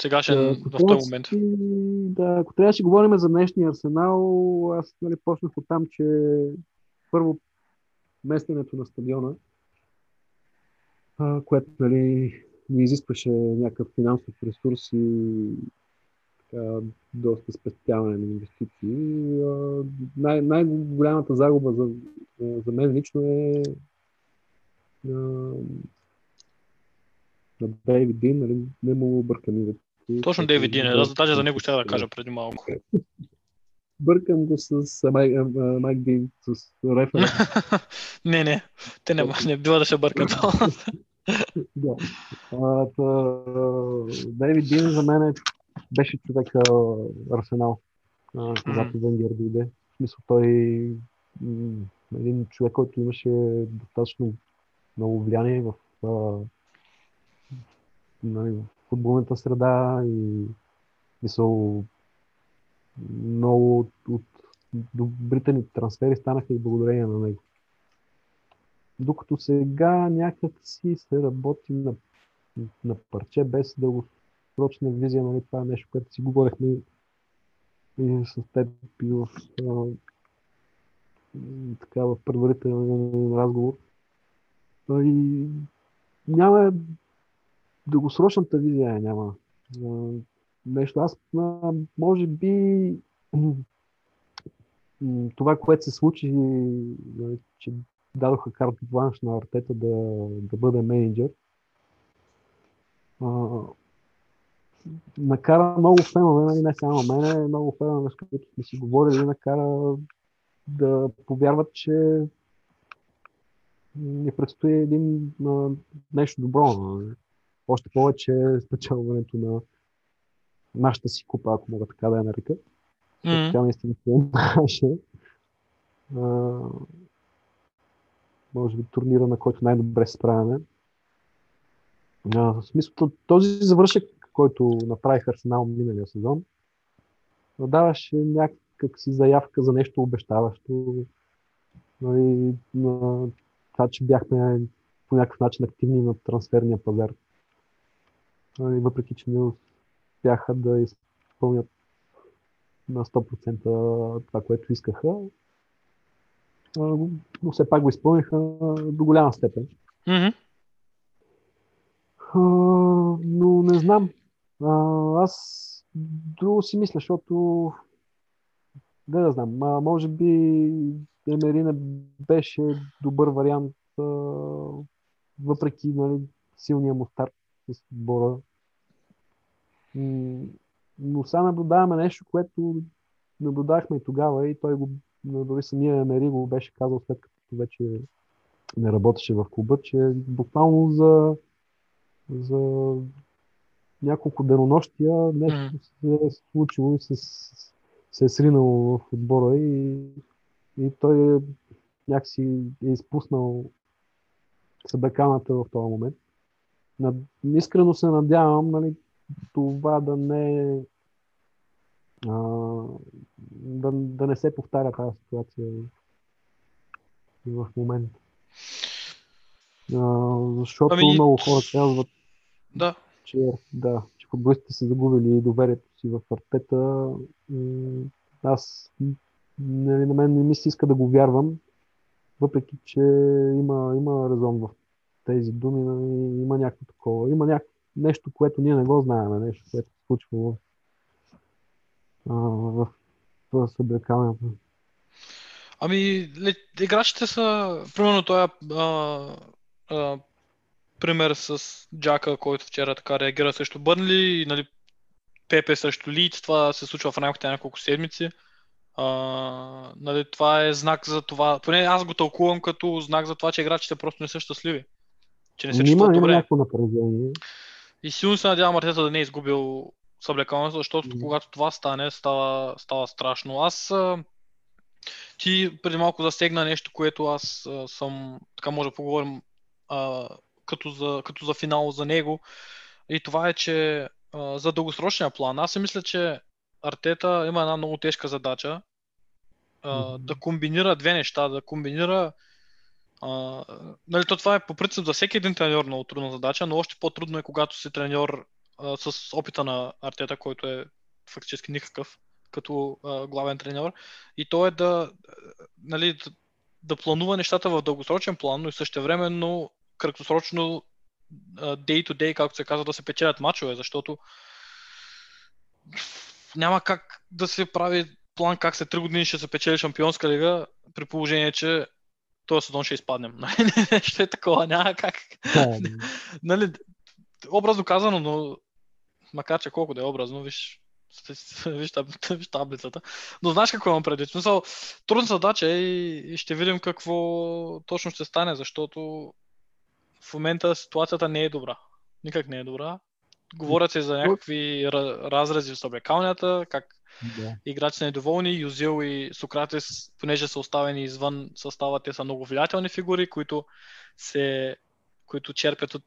сегашен, ако в трябва този да момент. Да, ако трябва да говорим за днешния арсенал, аз нали, почнах от там, че първо местенето на стадиона, а, което нали, ни изискваше някакъв финансов ресурс и така, доста спестяване на инвестиции. А, най- най-голямата загуба за, за мен лично е а, на Дейвид Дин, нали, не му името. Точно Дейвид Дин, е, даже за него ще да кажа преди малко. Бъркам го с Майк Дин, с рефера. не, не, те не, не бива да се бъркат. да. А, та, Дейвид Дин за мен е, беше човека Арсенал, а, когато Венгер дойде. В смисъл той м, един човек, който имаше достатъчно много влияние в, а, нали, в футболната среда и мисъл много от, добрите ни трансфери станаха и благодарение на него. Докато сега някак си се работи на, на парче без дългосрочна визия, нали, това е нещо, което си говорихме и с теб и в, така, в предварителен разговор. И няма дългосрочната визия, няма. Нещо, аз а, може би това, което се случи, нали, че дадоха карта бланш на Артета да, да бъде менеджер. А, накара много фенове, не само мене, много фенове, с които сме си говорили, накара да повярват, че ни предстои един а, нещо добро. Нали. Още повече спечелването на нашата си купа, ако мога така да я нарека. М. Тя наистина е наша. Може би турнира, на който най-добре се справяме. А, в смисъл, този завършък, който направих Арсенал миналия сезон, даваше някак си заявка за нещо обещаващо. Нали, на това, че бяхме по някакъв начин активни на трансферния пазар. Нали, въпреки, че не успяха да изпълнят на 100% това, което искаха, но все пак го изпълниха до голяма степен. А, но не знам. Аз друго си мисля, защото не да знам, а, може би Емери не беше добър вариант, а, въпреки нали, силния му старт с отбора. Но сега наблюдаваме нещо, което наблюдахме и тогава и той го, дори самия Емери го беше казал след като вече не работеше в клуба, че буквално за, за няколко денонощия нещо се е случило и се, се е сринало в отбора и, и той е, някакси е изпуснал съблеканата в този момент. Над, искрено се надявам нали, това да не а, да, да не се повтаря тази ситуация в момента. А, защото Ами- много хора казват, Да. че, да, че футболистите са загубили доверието си в Артета. Аз нали, на мен не ми се иска да го вярвам, въпреки че има, има резон в тези думи, нали, има някакво такова. Има няк... нещо, което ние не го знаем, нещо, което се случва в, в, в съблекалната. Ами, играчите са, примерно а, а, пример с Джака, който вчера така реагира срещу Бърнли, и, нали, Пепе срещу Лийц, това се случва в рамките на няколко седмици. А, нали, това е знак за това, поне аз го тълкувам като знак за това, че играчите просто не са щастливи. Че не се има, чувстват има добре. някакво напрежение. И силно се надявам Артета да не е изгубил съблекалното, защото Мгм. когато това стане, става, става страшно. Аз ти преди малко засегна нещо, което аз а, съм, така може да поговорим а, като, за, като за финал за него. И това е, че а, за дългосрочния план, аз си мисля, че Артета има една много тежка задача а, Мгм. да комбинира две неща, да комбинира нали, то това е по принцип за всеки един треньор много трудна задача, но още по-трудно е когато си треньор а, с опита на Артета, който е фактически никакъв като а, главен треньор. И то е да, нали, да, планува нещата в дългосрочен план, но и същевременно краткосрочно day to day, както се казва, да се печелят мачове, защото няма как да се прави план как след 3 години ще се печели шампионска лига, при положение, че този сезон ще изпаднем. Нещо е такова, няма как. Нали, образно казано, но макар че колко да е образно, виж, виж, виж таблицата. Но знаеш какво имам предвид? Смисъл, трудна задача е и, ще видим какво точно ще стане, защото в момента ситуацията не е добра. Никак не е добра. Говорят се за някакви ра- разрези в съблекалнята, как да. играчи са недоволни. Юзил и Сократес, понеже са оставени извън състава, те са много влиятелни фигури, които, се, които черпят от,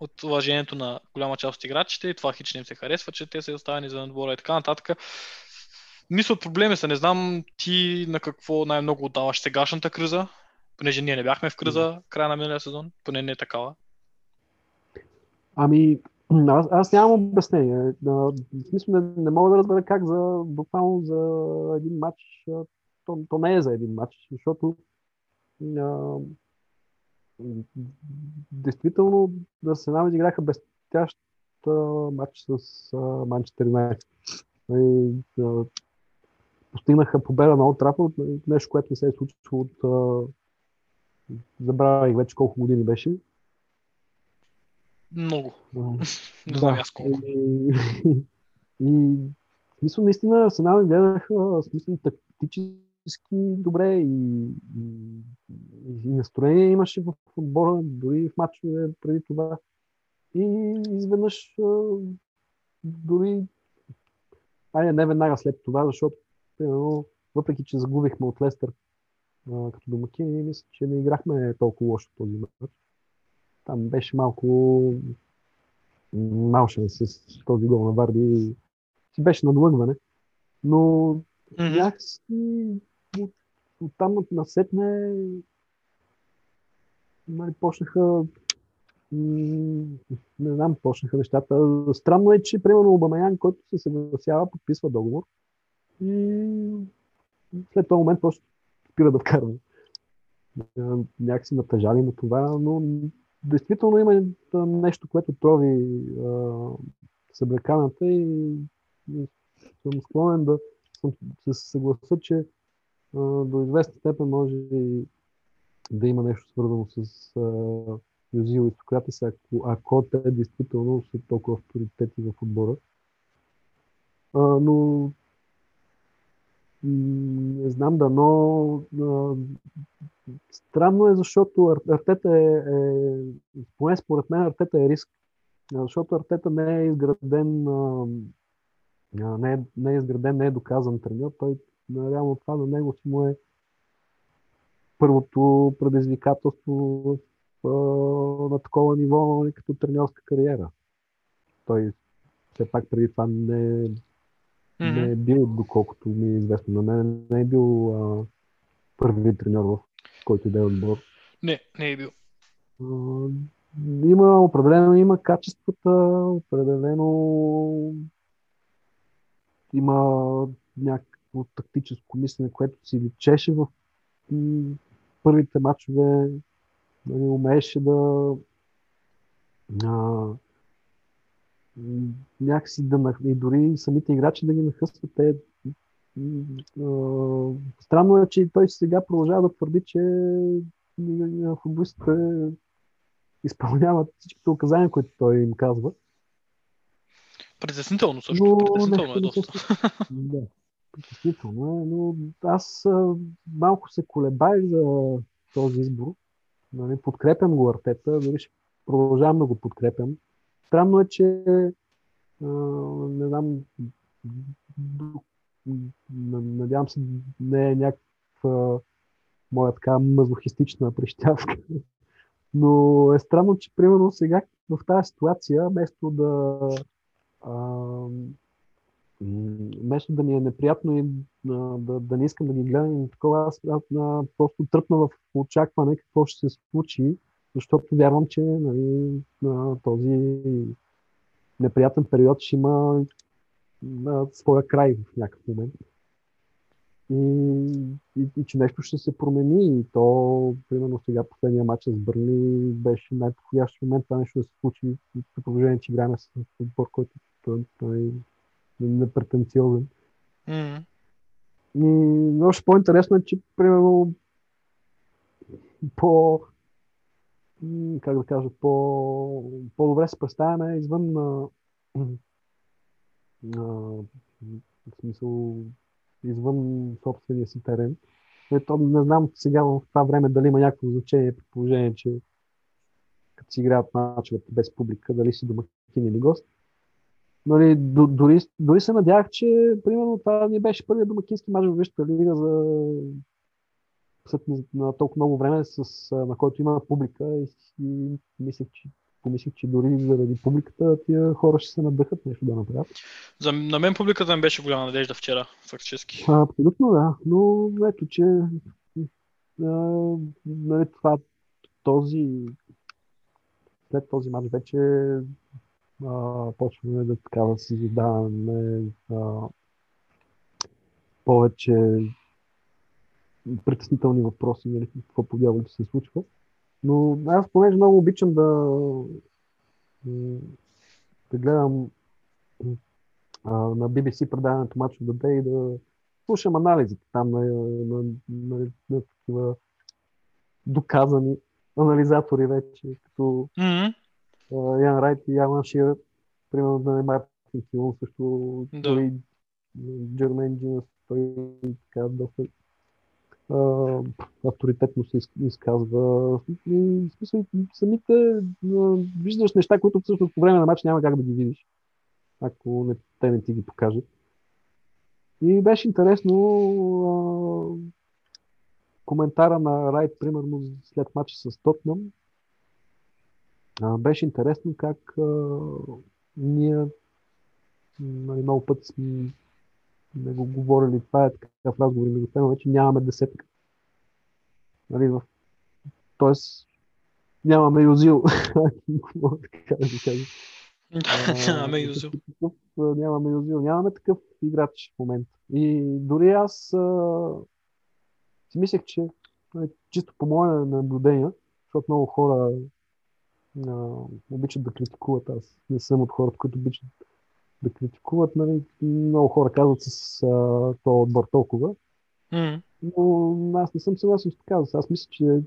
от уважението на голяма част от играчите и това хич не им се харесва, че те са оставени извън отбора и така нататък. Мисля проблеми са. Не знам ти на какво най-много отдаваш сегашната криза, понеже ние не бяхме в криза края на миналия сезон, поне не е такава. Ами, аз, аз нямам обяснение. В смисъл, не, не мога да разбера как за, буквално за един матч, то, то не е за един матч, защото а, действително Арсенал изиграха блестящ а, матч с Манчестър Юнайтед. Постигнаха победа на Олд Трафорд, нещо, което не се е случило от забравих вече колко години беше. Много. Не знам аз колко. И, и в смисъл, наистина, Арсенал гледаха в смисъл, тактически добре и, и, настроение имаше в отбора, дори в матчове преди това. И изведнъж дори айде не веднага след това, защото примерно, въпреки, че загубихме от Лестър а, като домакини, мисля, че не играхме толкова лошо този матч. Там беше малко малшен с този гол на Варди си беше надлъгване. Но някакси от оттам насетне нали, почнаха не знам, почнаха нещата. Странно е, че примерно Обамаян, който се съгласява, подписва договор и след този момент просто спира да вкарва. Някакси натъжали му това, но действително има нещо, което трови а, съблеканата и, и съм склонен да съм, се съгласа, че а, до известна степен може и да има нещо свързано с а, Юзил и Сократис, ако, ако те действително са толкова авторитети в отбора. А, но не знам да, но а, странно е, защото Ар- Артета е, е, поне според мен Артета е риск, защото Артета не е изграден, не, е, не е изграден, не е доказан треньор, той реално това на него си му е първото предизвикателство на такова ниво нали, като треньорска кариера. Той все пак преди това не, не е бил, доколкото ми е известно на мен, не е бил а, първи треньор в който да е отбор. Не, не е бил. А, има, определено има качествата, определено има някакво тактическо мислене, което си личеше в първите матчове. Нали, умееше да а, някакси да нах... и дори самите играчи да ги нахъсват. Те, странно е, че той сега продължава да твърди, че футболистите изпълняват всичките указания, които той им казва. Притеснително също. Но Притеснително е доста. Да, притеснително е, но аз малко се колебаех за този избор. Нали, подкрепям го Артета, дори ще продължавам да го подкрепям. Странно е, че а, не знам, надявам се, не е някаква моя така мазохистична прищявка. Но е странно, че примерно сега в тази ситуация, вместо да а, вместо да ми е неприятно и а, да, да не искам да ги гледам и такова, аз, аз а, просто тръпна в очакване какво ще се случи, защото вярвам, че нали, на този неприятен период ще има на своя край в някакъв момент. И, и, и че нещо ще се промени. И то, примерно сега последния матч с Бърни беше най-подходящ момент това нещо да се случи. При положение, че играем с отбор, който той, той е непретенциозен. М. И още по-интересно е, че примерно по как да кажа, по, по-добре се представяме извън на, на в смисъл извън собствения си терен. Ето, не знам сега в това време дали има някакво значение при положение, че като си играят мачовете без публика, дали си домакин или гост. Нали, дори, дори се надявах, че примерно това ни беше първият домакински мач в Висшата лига за след на толкова много време, с, на който има публика и, и мислех, че, помислих, че дори заради публиката тия хора ще се надъхат нещо да направят. За, на мен публиката ми беше голяма надежда вчера, фактически. А, абсолютно да, но ето, че а, нали, това, този след този мач вече а, почваме да така да си задаваме а, повече притеснителни въпроси, нали, какво по дяволите се случва. Но аз понеже много обичам да, да гледам а, на BBC предаването Match of the Day и да слушам анализите там на, на, на, на, на такива доказани анализатори вече, като М. а, Ян Райт и Ялан Ширър, примерно на Мартин Килон, също Да. дори Джермен Джинас, той така доста авторитетно се из- изказва. И, смисъл, самите виждаш неща, които всъщност по време на матч няма как да ги видиш, ако не, те не ти ги покажат. И беше интересно коментара на Райт, примерно след матча с Тотнам. Беше интересно как ние нали, много пъти не го говорили, това е такъв разговор между фенове, че нямаме десетка. Нали, в... Тоест, нямаме Юзил. така да кажа. Нямаме Юзил. нямаме Юзил. Нямаме такъв играч в момента. И дори аз а, си мислех, че нали, чисто по мое наблюдение, защото много хора а, обичат да критикуват. Аз не съм от хората, които обичат да критикуват. Нали. Много хора казват с а, този отбор толкова. М. Но аз не съм съгласен с така. Аз мисля, че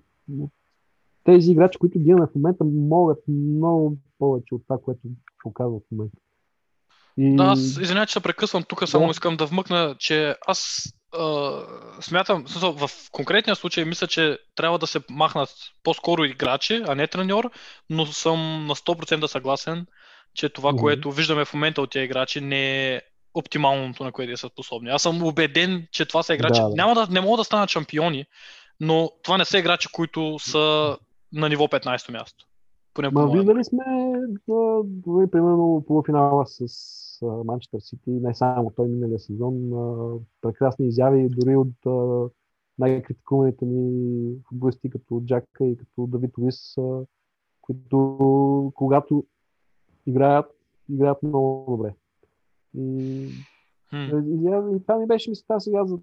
тези играчи, които ги имаме в момента, могат много повече от това, което показват в момента. И... Да, аз извинявай, че се прекъсвам тук, само Да. искам да вмъкна, че аз а, смятам, в конкретния случай мисля, че трябва да се махнат по-скоро играчи, а не треньор, но съм на 100% съгласен, че това, Мгм. което виждаме в момента от тези играчи не е оптималното, на което са способни. Аз съм убеден, че това са играчи. Да, да. Няма да, не могат да станат шампиони, но това не са играчи, които са на ниво 15-то място. Поне Ма виждали сме, а, дори примерно полуфинала с Манчестър Сити, не само той миналия сезон, а, прекрасни изяви дори от а, най-критикуваните ни футболисти като Джака и като Давид Луис, а, които когато играят, играят много добре. И, М. и, и, и това ми беше мисълта сега за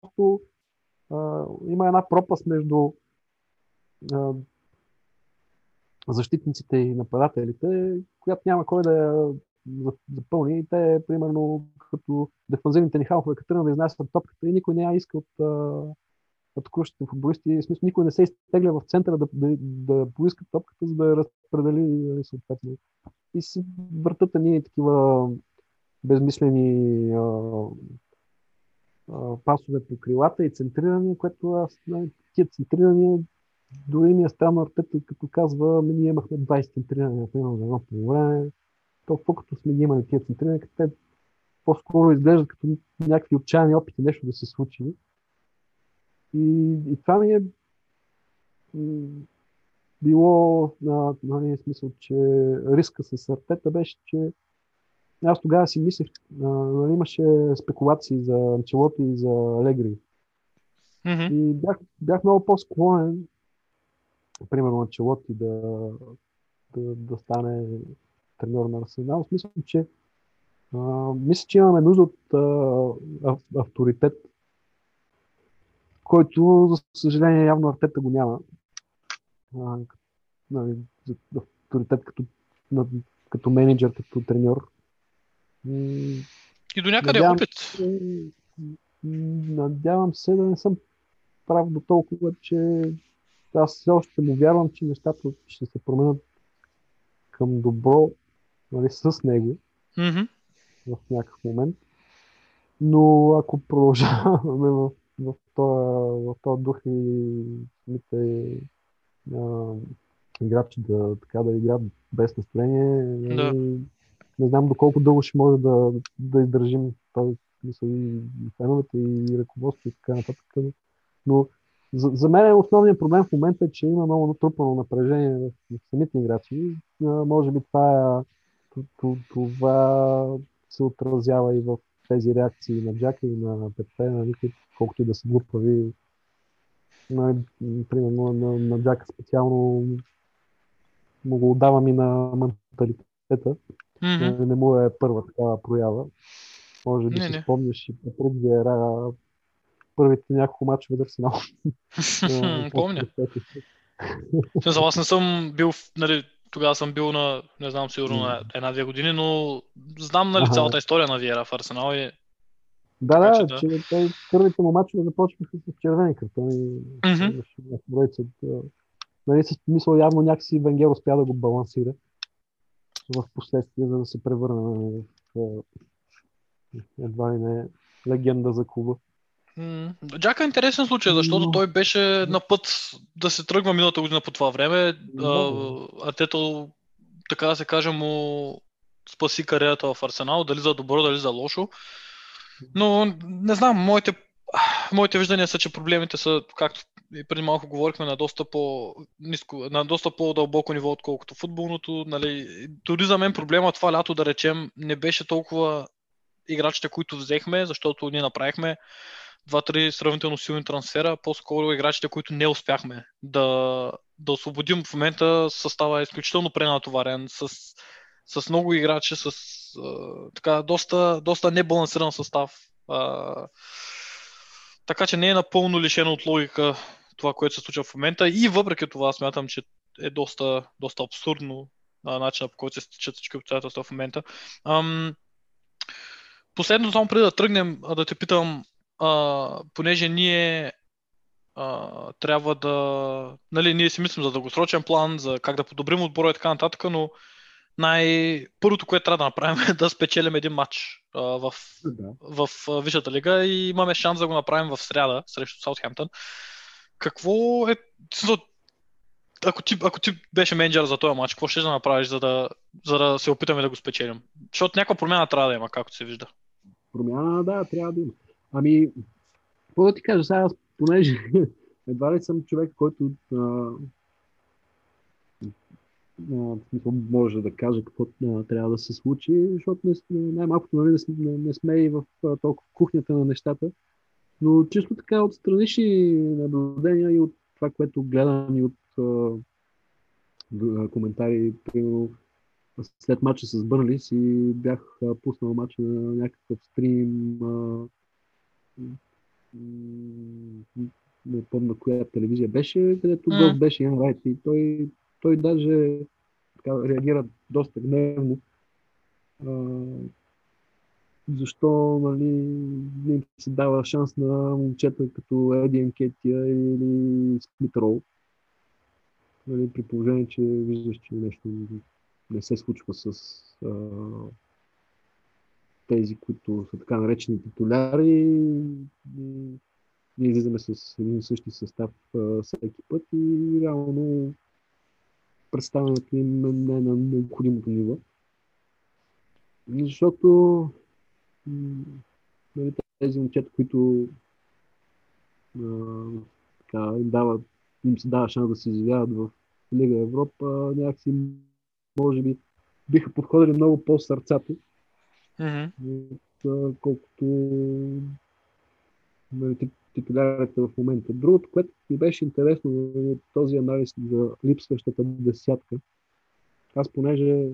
просто има една пропаст между а, защитниците и нападателите, която няма кой да я за- запълни. И те, примерно, като дефанзивните ни халфове, като тръгнат да изнасят топката и никой не я иска от а, атакуващите футболисти. В смисъл, никой не се изтегля в центъра да, да, да поиска топката, за да я разпредели нали, съответно. И се въртат едни такива безмислени а, а, пасове по крилата и центрирания, което аз, нали, тия центрирания, дори ми е странно Артета, като казва, ами ние имахме 20 центрирания, примерно за едно по време, толкова като сме ги имали тия центрирания, те по-скоро изглеждат като някакви отчаяни опити нещо да се случи. И, и това ми е било, на, нали, смисъл, че риска с Артета беше, че аз тогава си мислех, нали, имаше спекулации за Анчелоти и за Алегри. Мгм. И бях, бях много по-склонен, примерно Анчелоти да, да, да стане треньор на Арсенал. В смисъл, че а, мисля, че имаме нужда от а, ав- авторитет, който, за съжаление, явно Артета го няма. А, нали, за- авторитет като, на- като менеджер, като треньор. И до някъде Надявам опит. Надявам се да не съм прав до толкова, че аз все още му вярвам, че нещата ще се променят към добро нали, с него Мгм. в някакъв момент. Но ако продължаваме в, този, в този дух и самите а, играчи да, така, да играят без настроение, Да. нали, не знам доколко дълго ще може да, да издържим този смисъл и, и феновете, и ръководство и така нататък. Но за, за мен основният проблем в момента е, че има много натрупано напрежение в, в самите играчи. А, може би това, е, т- т- това се отразява и в тези реакции на Джака и на Пепе, нали, колкото и да са глупави. На, примерно на, на Джака специално му го отдавам и на менталитета. Мгм. Не, не му е първа такава проява. Може би Не, си не. спомняш и Виера първите няколко мачове да Арсенал. Е, Помня. после- В смисъл, аз не съм бил, нали, тогава съм бил на, не знам, сигурно на една-две години, но знам, нали, цялата история на Виера в Арсенал и... Да, да, че да. че те първите му мачове започнаха с червени картони. От, а, Нали, с мисъл явно някакси Венгер успя да го балансира в последствие, за да се превърне в едва ли не легенда за клуба. Джака е интересен случай, защото Но- той беше на път да се тръгва миналата година по това време. Да. А Тето, така да се каже, му спаси кариерата в Арсенал, дали за добро, дали за лошо. Но не знам, моите, моите виждания са, че проблемите са, както и преди малко говорихме, на доста по ниско, на доста по-дълбоко ниво, отколкото футболното. Нали. Дори за мен проблема това лято, да речем, не беше толкова играчите, които взехме, защото ние направихме два-три сравнително силни трансфера, по-скоро играчите, които не успяхме да, да освободим. В момента състава е изключително пренатоварен с, с много играчи, с а, така, доста, доста небалансиран състав. А, така че не е напълно лишено от логика това, което се случва в момента. И въпреки това смятам, че е доста, доста абсурдно а, начинът по който се стичат всички обстоятелства в момента. Ам, последното само преди да тръгнем, да те питам, а, понеже ние а, трябва да... Нали, ние си мислим за дългосрочен план, за как да подобрим отбора и така нататък, но най... първото, което трябва да направим е да спечелим един матч а, в, Да. в а, Висшата лига и имаме шанс да го направим в сряда срещу Саутхемптън. Какво е... в Ако ти, ако ти беше менеджер за този матч, какво ще да направиш, за да, за да се опитаме да го спечелим? Защото някаква промяна трябва да има, както се вижда. Промяна, да, трябва да има. Ами, какво да ти кажа, сега аз, понеже едва ли съм човек, който а, а, може да каже какво а, трябва да се случи, защото най-малкото нали, не, не, не сме и в а, толкова кухнята на нещата. Но чисто така от странични наблюдения и от това, което гледам и от а, коментари, примерно след матча с Бърнли си бях пуснал матча на някакъв стрим. А, не помня коя телевизия беше, където М. гост беше Ян Райт и той, той даже така, реагира доста гневно. А, защо нали, не им се дава шанс на момчета като Еди Енкетия или Смитрол. Нали, при положение, че виждаш, че нещо не се случва с а, тези, които са така наречени титуляри. Ние излизаме с един и същи състав всеки път и реално представянето им не е на необходимото ниво. Защото нали, тези момчета, които така, им, дават, им се дава шанс да се изявяват в Лига Европа, някакси може би биха подходили много по-сърцато, от, а, колкото нали, титулярите в момента. Другото, което ми беше интересно е този анализ за липсващата десятка. Аз понеже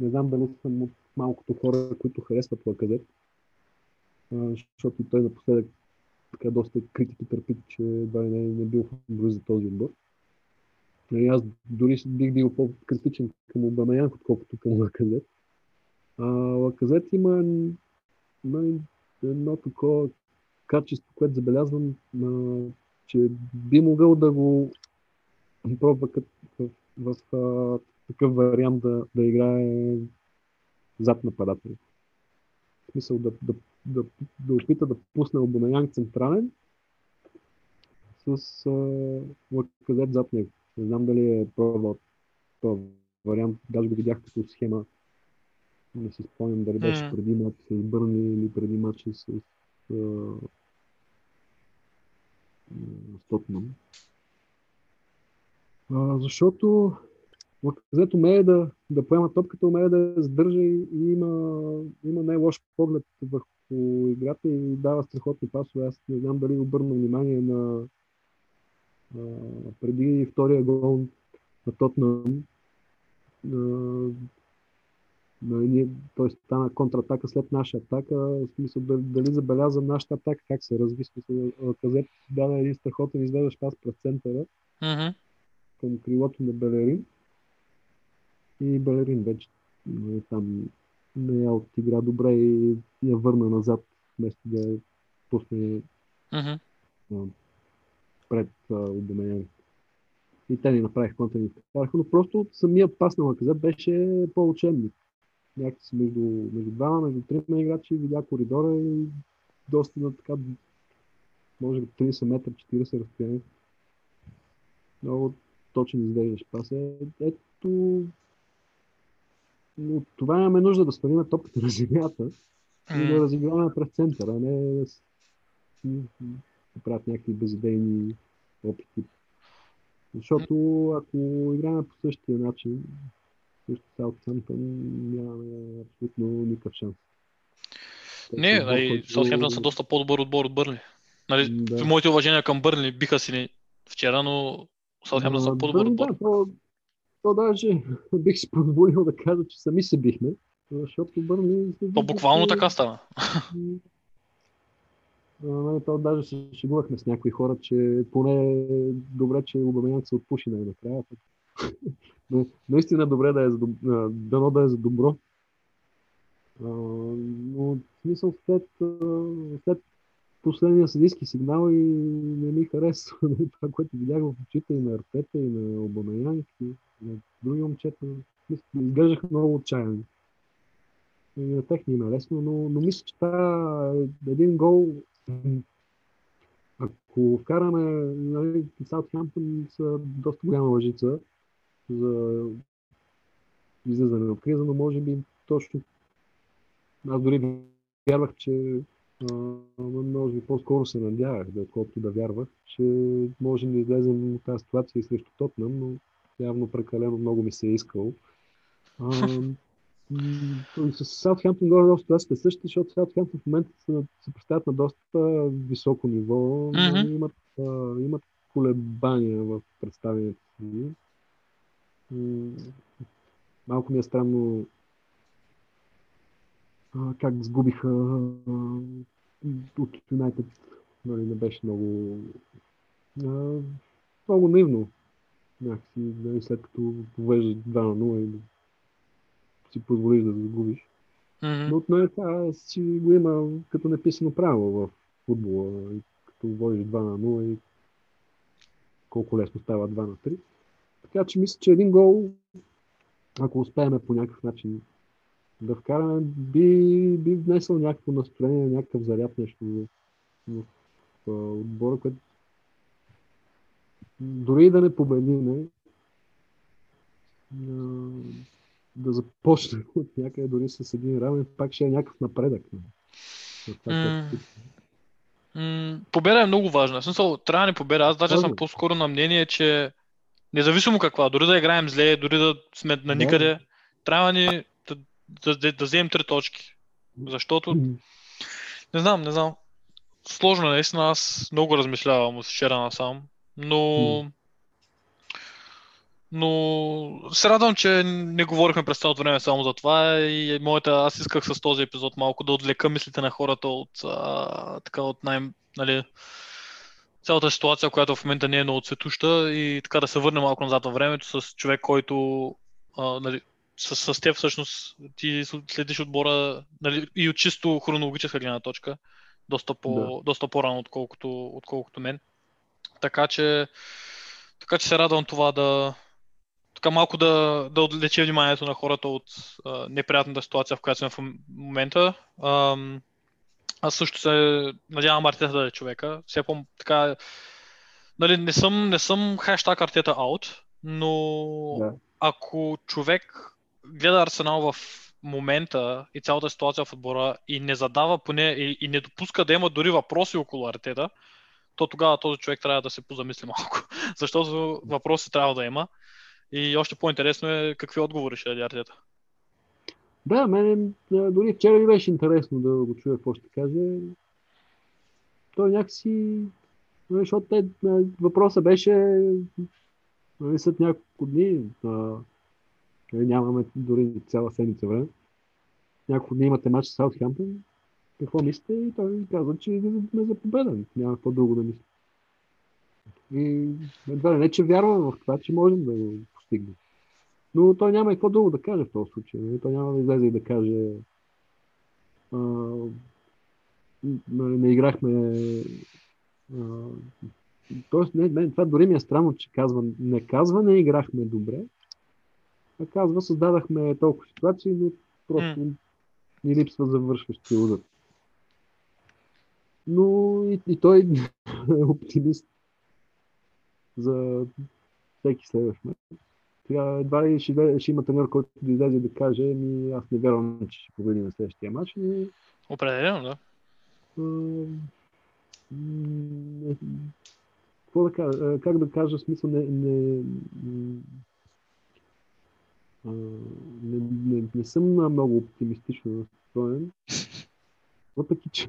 не знам дали съм от малкото хора, които харесват Лаказет, защото той напоследък така доста критики търпи, че едва не, не бил в за този отбор. И аз дори бих бил по-критичен към Обамаян, отколкото към Лаказет. А, Лаказет има, едно такова качество, което забелязвам, а, че би могъл да го пробва в, в, в такъв вариант да, да играе зад нападател. В смисъл да, да, да, да опита да пусне Обамаян централен с а, Лаказет зад него. Не знам дали е пробвал този вариант. Даже го видях като схема. Не си спомням дали беше преди матч с Бърни или преди матча с а, м, с Тотнам. А, защото Лаказет умее да, да поема топката, умее да я задържа и, и има, има най-лош поглед върху играта и дава страхотни пасове. Аз не знам дали обърна внимание на а, преди втория гол на Тотнам. Ние- той стана контратака след наша атака. В смисъл, дали, забеляза нашата атака, как се разви. Смисъл, Лаказет даде един страхотен изведващ пас през центъра Мгм. към крилото на Белерин. И Белерин вече там не я отигра добре и я върна назад, вместо да я пусне а, пред Обамеян. И те ни направиха контра ни вкараха, но просто самия пас на Лаказет беше по-учебник. Някакси между, между двама, между трима играчи, видя коридора и доста на така, може би 30 метра, 40 разстояние. Много точен извеждаш пас. Е, ето, но това имаме нужда да свалим топката на земята и да разиграваме през центъра, а не да, с- да правят някакви безидейни опити. Защото ако играем по същия начин, също Саутхемптън нямаме абсолютно никакъв шанс. Не, отбор, нали, който- Саутхемптън са доста по-добър отбор от Бърли. Нали, Да. Моите уважения към Бърли биха си ни вчера, но Саутхемптън са по-добър да, отбор. Да, то, то даже бих си позволил да кажа, че сами се бихме, защото Бърни... То буквално така стана. Нали, то даже се шегувахме с някои хора, че поне добре, че Обамян се отпуши най-накрая. Но наистина добре да е за, дано да е за добро. Но в смисъл след, след последния съдийски сигнал и не ми харесва това, което видях в очите и на Артета, и на Обамаян, и на други момчета. Изглеждах много отчаяни. И на тях не им е лесно, но, но мисля, че това е един гол. Ако вкараме, нали, Саутхемптън са доста голяма лъжица за излизане от криза, но може би точно аз дори вярвах, че може би по-скоро се надявах, да, отколкото да вярвах, че можем да излезем от тази ситуация и срещу Тотнам, но явно прекалено много ми се е искало. А, с Саутхемптън горе ситуацията е същата, защото Саутхемптън в момента се, се представят на доста високо ниво, но имат, а, имат колебания в представянето си. Малко ми е странно как сгубиха от Юнайтед. Нали, не беше много много наивно. Някакси, нали, след като повеждаш 2 на 0 и си позволиш да загубиш. Мгм. Но нали, това си го има като неписано правило в футбола. Като водиш 2 на 0 и колко лесно става 2 на 3. Така че мисля, че един гол, ако успеем по някакъв начин да вкараме, би, би внесъл някакво настроение, някакъв заряд нещо в, в, в отбора, което дори и да не победиме, да започнем от някъде дори с един равен, пак ще е някакъв напредък. което- М, Победа е много важна. В смисъл, трябва да ни победа. Аз даже съм Важно. по-скоро на мнение, че независимо каква, дори да играем зле, дори да сме на никъде, трябва ни да, да, да, да вземем три точки. Защото, не знам, не знам. Сложно е, наистина. Аз много размишлявам от вчера насам. Но... Но се радвам, че не говорихме през цялото време само за това и моята, аз исках с този епизод малко да отвлека мислите на хората от а, така от най, нали, цялата ситуация, която в момента не е много цветуща и така да се върне малко назад във времето с човек, който а, нали, с, с теб всъщност ти следиш отбора нали, и от чисто хронологическа гледна точка, доста, по, Да. доста по-рано, отколкото, отколкото мен. Така че, така че се радвам това да, така малко да, да отвлече вниманието на хората от а, неприятната ситуация, в която сме в момента. Ам, аз също се надявам Артета да е човека. Все по така. Нали, не съм, не съм хаштаг Артета out, но Да. ако човек гледа Арсенал в момента и цялата ситуация в отбора и не задава поне и, и не допуска да има дори въпроси около Артета, то тогава този човек трябва да се позамисли малко. Защото въпроси трябва да има. И още по-интересно е какви отговори ще даде Артета. Да, мен а, дори вчера ми беше интересно да го чуя какво ще каже. Той някакси, нали, защото те, а, въпросът беше нали, след няколко дни, а, нали, нямаме дори цяла седмица време, няколко дни имате матч с Саутхемптън, какво мислите? И той каза, че не за победа, няма какво друго да мисли. И едва ли не, че вярва в това, че можем да го постигнем. Но той няма и какво друго да каже в този случай. нали? Той няма да излезе и да каже а, нали, не играхме а, Тоест, не, не, това дори ми е странно, че казва, не казва не играхме добре, а казва създадахме толкова ситуации, но просто ни липсва завършващи удар. Но и, и той е оптимист за всеки следващ матч. Сега едва ли ще, ще има тренер, който да излезе да каже, ми аз не вярвам, че ще победим на следващия матч, но Определено, да. какво да кажа, как да кажа, в смисъл не, не, не, не, не съм много оптимистично настроен. въпреки че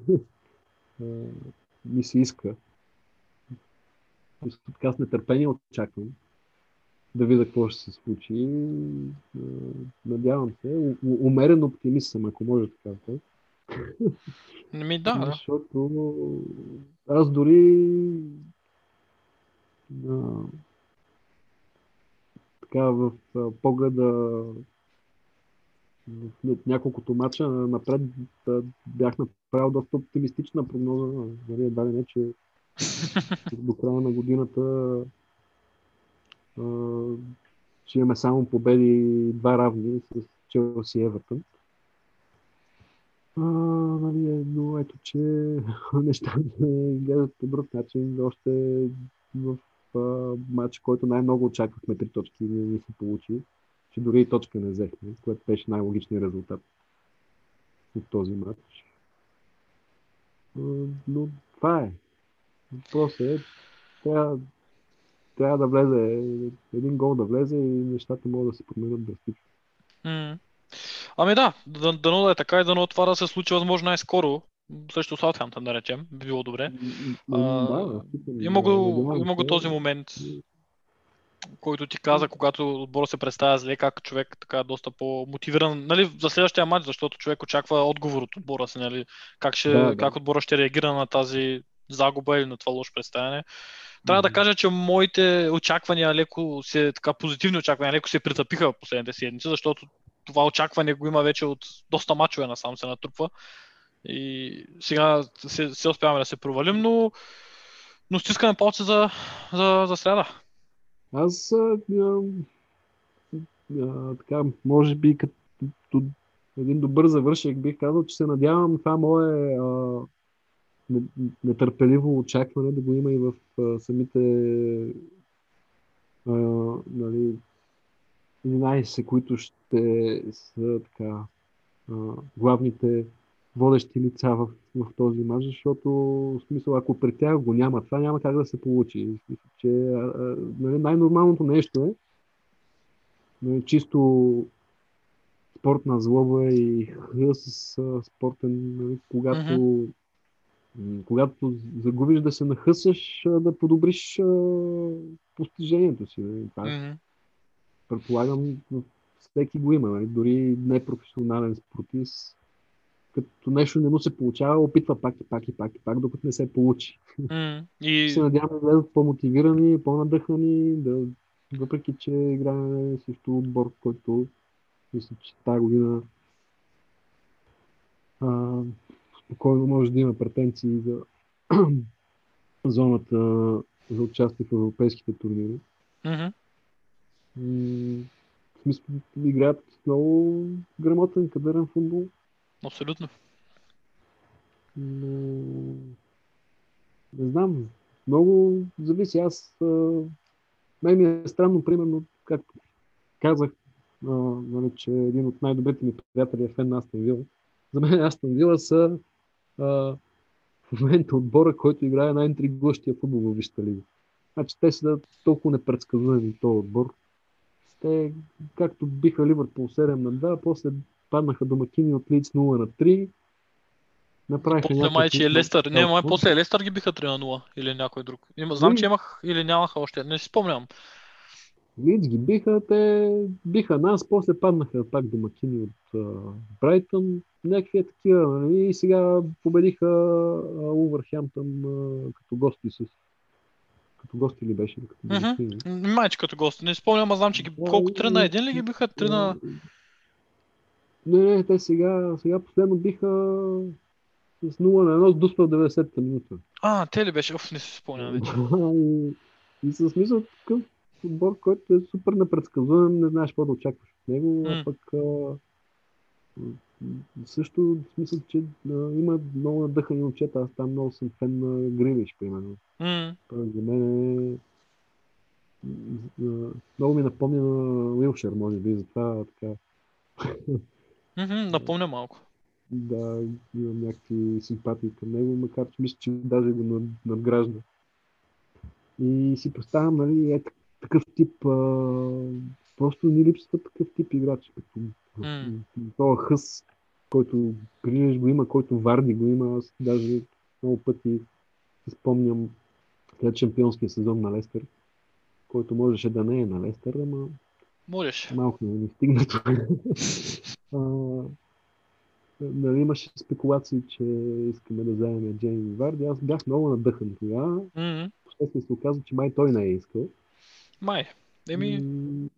ми се иска. Така с нетърпение очаквам да видя какво ще се случи. И, надявам се. У- у- Умерен оптимист съм, ако може така да кажа. Ми да, да. Защото аз дори а, така в погледа в ня- няколкото мача напред да, бях направил доста оптимистична прогноза. Нали, едва не, че до края на годината ще имаме само победи два равни с Челси и Евертън. А, нали, но ето, че нещата гледат по друг начин. Още в матч, който най-много очаквахме три точки, не ни се получи. Че дори и точка не взехме, което беше най-логичният резултат от този матч. А, но това е. Въпросът е, трябва, трябва да влезе, един гол да влезе и нещата могат да се променят драстично. М. Ами да, да- дано да е така и дано това да се случи възможно най-скоро. Срещу Саутхемптън, да речем, би било добре. А, да, Има го, има го този момент, който ти каза, когато отбора се представя зле, как човек така доста по-мотивиран, нали, за следващия матч, защото човек очаква отговор от отбора си, нали, как, ще, Да, да. как отбора ще реагира на тази загуба или на това лошо представяне. Трябва да кажа, че моите очаквания леко се, така позитивни очаквания леко се притъпиха в последните седмици, защото това очакване го има вече от доста мачове насам се натрупва. И сега се, се успяваме да се провалим, но, но стискаме палци за, за, за сряда. Аз а, а, така, може би като един добър завършек бих казал, че се надявам това мое а, нетърпеливо очакване да го има и в а, самите а, нали, 11, които ще са така а, главните водещи лица в, в този мач, защото в смисъл, ако при тях го няма, това няма как да се получи. Че а, а, нали, най-нормалното нещо е нали, чисто спортна злоба и хъс а, спортен, нали, когато м, когато загубиш да се нахъсаш, да подобриш постижението си. Нали. Това Мгм. предполагам, всеки го има, нали? дори непрофесионален спортист, като нещо не му се получава, опитва пак и пак и пак и пак, докато не се получи. М, И... Се надявам да влезат по-мотивирани, по-надъхани, да, въпреки че играем срещу отбор, който мисля, че тази година а, спокойно може да има претенции за зоната за участие в европейските турнири. М, В смисъл, играят много грамотен, кадърен футбол, абсолютно. но не знам, много зависи. Аз, а, мен ми е странно, примерно, както казах, а, нали, че един от най-добрите ми приятели е фен на Астон Вила. За мен Астон Вила са а, в момента отбора, който играе най-интригуващия футбол в Висшата лига. Значи те са толкова непредсказуеми този отбор. Те, както биха Ливърпул 7 на 2, после паднаха домакини от Лиц 0 на 3. Направиха После май, че е. Лестър. Не, май после Лестър ги биха 3 на 0 или някой друг. Има, знам, Ами- че имах или нямаха още. Не си спомням. Лиц ги биха, те биха нас, после паднаха пак домакини от Брайтън, някакви е такива, нали? и сега победиха а, като гости с като гости ли беше? Като Мгм. домакини. М, Майче като гост. Не спомням, а знам, че ги колко и- 3 на 1 ли ги биха? 3 на... Не, не, те сега, сега последно биха с 0 на 1 с Дуспа в 90-та минута. А, те ли беше? Оф, не си спомням вече. и, и с смисъл такъв отбор, който е супер непредсказуем, не знаеш какво да очакваш от него, а пък а, също в смисъл, че а, има много надъхани момчета. Аз там много съм фен на Грилиш, примерно. Той за мен е много ми напомня на Уилшер, може би, затова така мгм, Напомня малко. да имам някакви симпатии към него, макар че мисля, че даже го над- надгражда. И си представям, нали, е такъв тип, а, просто ни липсва такъв тип играч, като М. този хъс, който Грилиш го има, който Варди го има. Аз даже много пъти си спомням след шампионския сезон на Лестър, който можеше да не е на Лестър, ама Можеш. малко не ни стигна това. Нали, имаше спекулации, че искаме да вземем Джейми Варди. Аз бях много надъхан тогава. После се оказа, че май той не е искал. Май. Еми, И,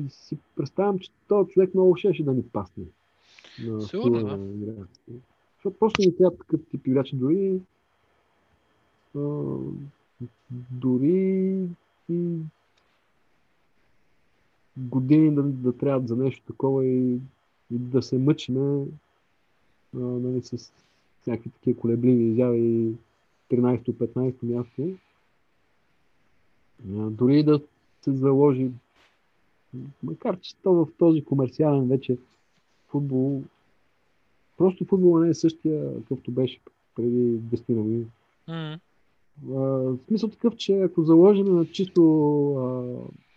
и си представям, че този човек много щеше да ни пасне. На Сигурно, да. на. Защото просто не трябва такъв тип играч. Дори а, дори и години да, да трябват за нещо такова и, и да се мъчиме а, нали, с някакви такива колебливи изяви 13-15 място. А, дори да се заложи, макар че то в този комерциален вече футбол, просто футбол не е същия, какъвто беше преди 10 на години. А, В смисъл такъв, че ако заложим на чисто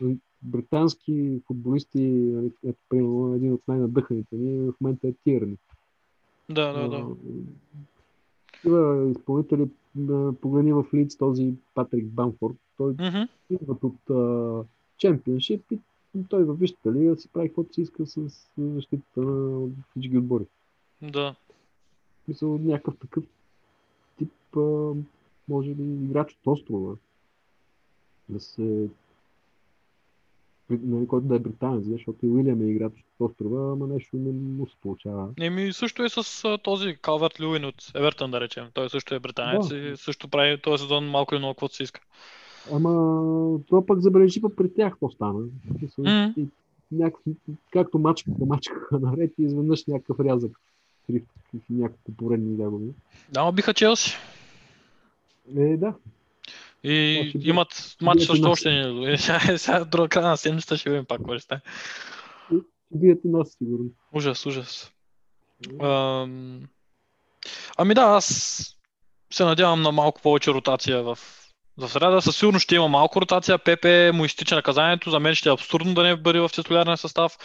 а, британски футболисти, нали, ето, примерно един от най-надъханите ни в момента е Тирни. да, да, да. Такива изпълнители, погледни в Лиц този Патрик Бамфорд, той Мгм. идват от чемпионшип и той във висшата лига си прави каквото си иска с защитата на всички отбори. Да. Смисъл някакъв такъв тип, а, може би, играч от острова. Да се... Нали, който да е британец, защото и Уилям е играч от острова, ама нещо не му се получава. Еми, също е с а, този Калверт Люин от Евертън, да речем. Той също е британец Да. и също прави този сезон малко или много каквото си иска. Ама това пък забележи пък при тях какво стана. И някакъв, както мачкаха, мачкаха наред и изведнъж някакъв рязък. Няколко поредни загуби. Да, биха Челси. Е, да. И Може имат матч също още не. Сега, сега друга края на седмицата ще видим пак какво ще стане. Бият нас, сигурно. Ужас, ужас. Ам... Ами да, аз се надявам на малко повече ротация в, в среда. Със сигурност ще има малко ротация. Пепе му изтича наказанието. За мен ще е абсурдно да не бъде в титулярния състав.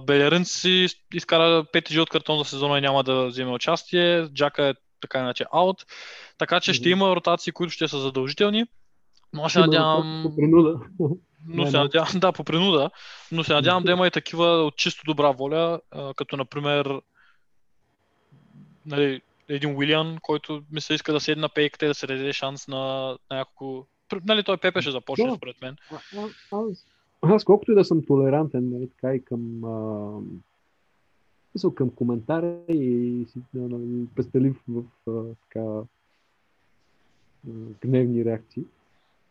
Белерин си изкара пети жълт картон за сезона и няма да вземе участие. Джака е така иначе аут. Така че ще има ротации, които ще са задължителни. Но се Има надявам... По принуда. Но се надявам, да, по принуда, но се надявам да има и такива от чисто добра воля, като например нали, един Уилиан, който ми се иска да седне на пейката и да се даде шанс на, на няколко... Нали, той Пепе ще започне, Да. според мен. А, аз, аз колкото и да съм толерантен, нали, така и към, а, мисъл, към коментари и пестелив в а, така гневни реакции.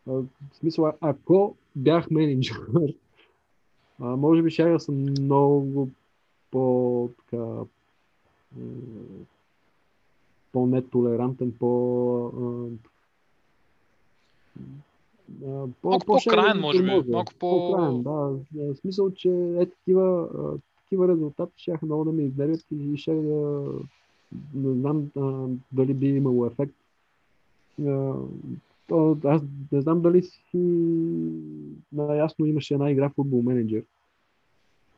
А, в смисъл, ако бях менеджер, а, може би ще съм много по така по-нетолерантен, по по, Малко по-краен, може би. Малко по- по-краен, да. В смисъл, че е такива, такива резултати ще много да ме изнервят и ще да не знам а, дали би имало ефект. А, то, аз не знам дали си наясно имаше една игра футбол менеджер,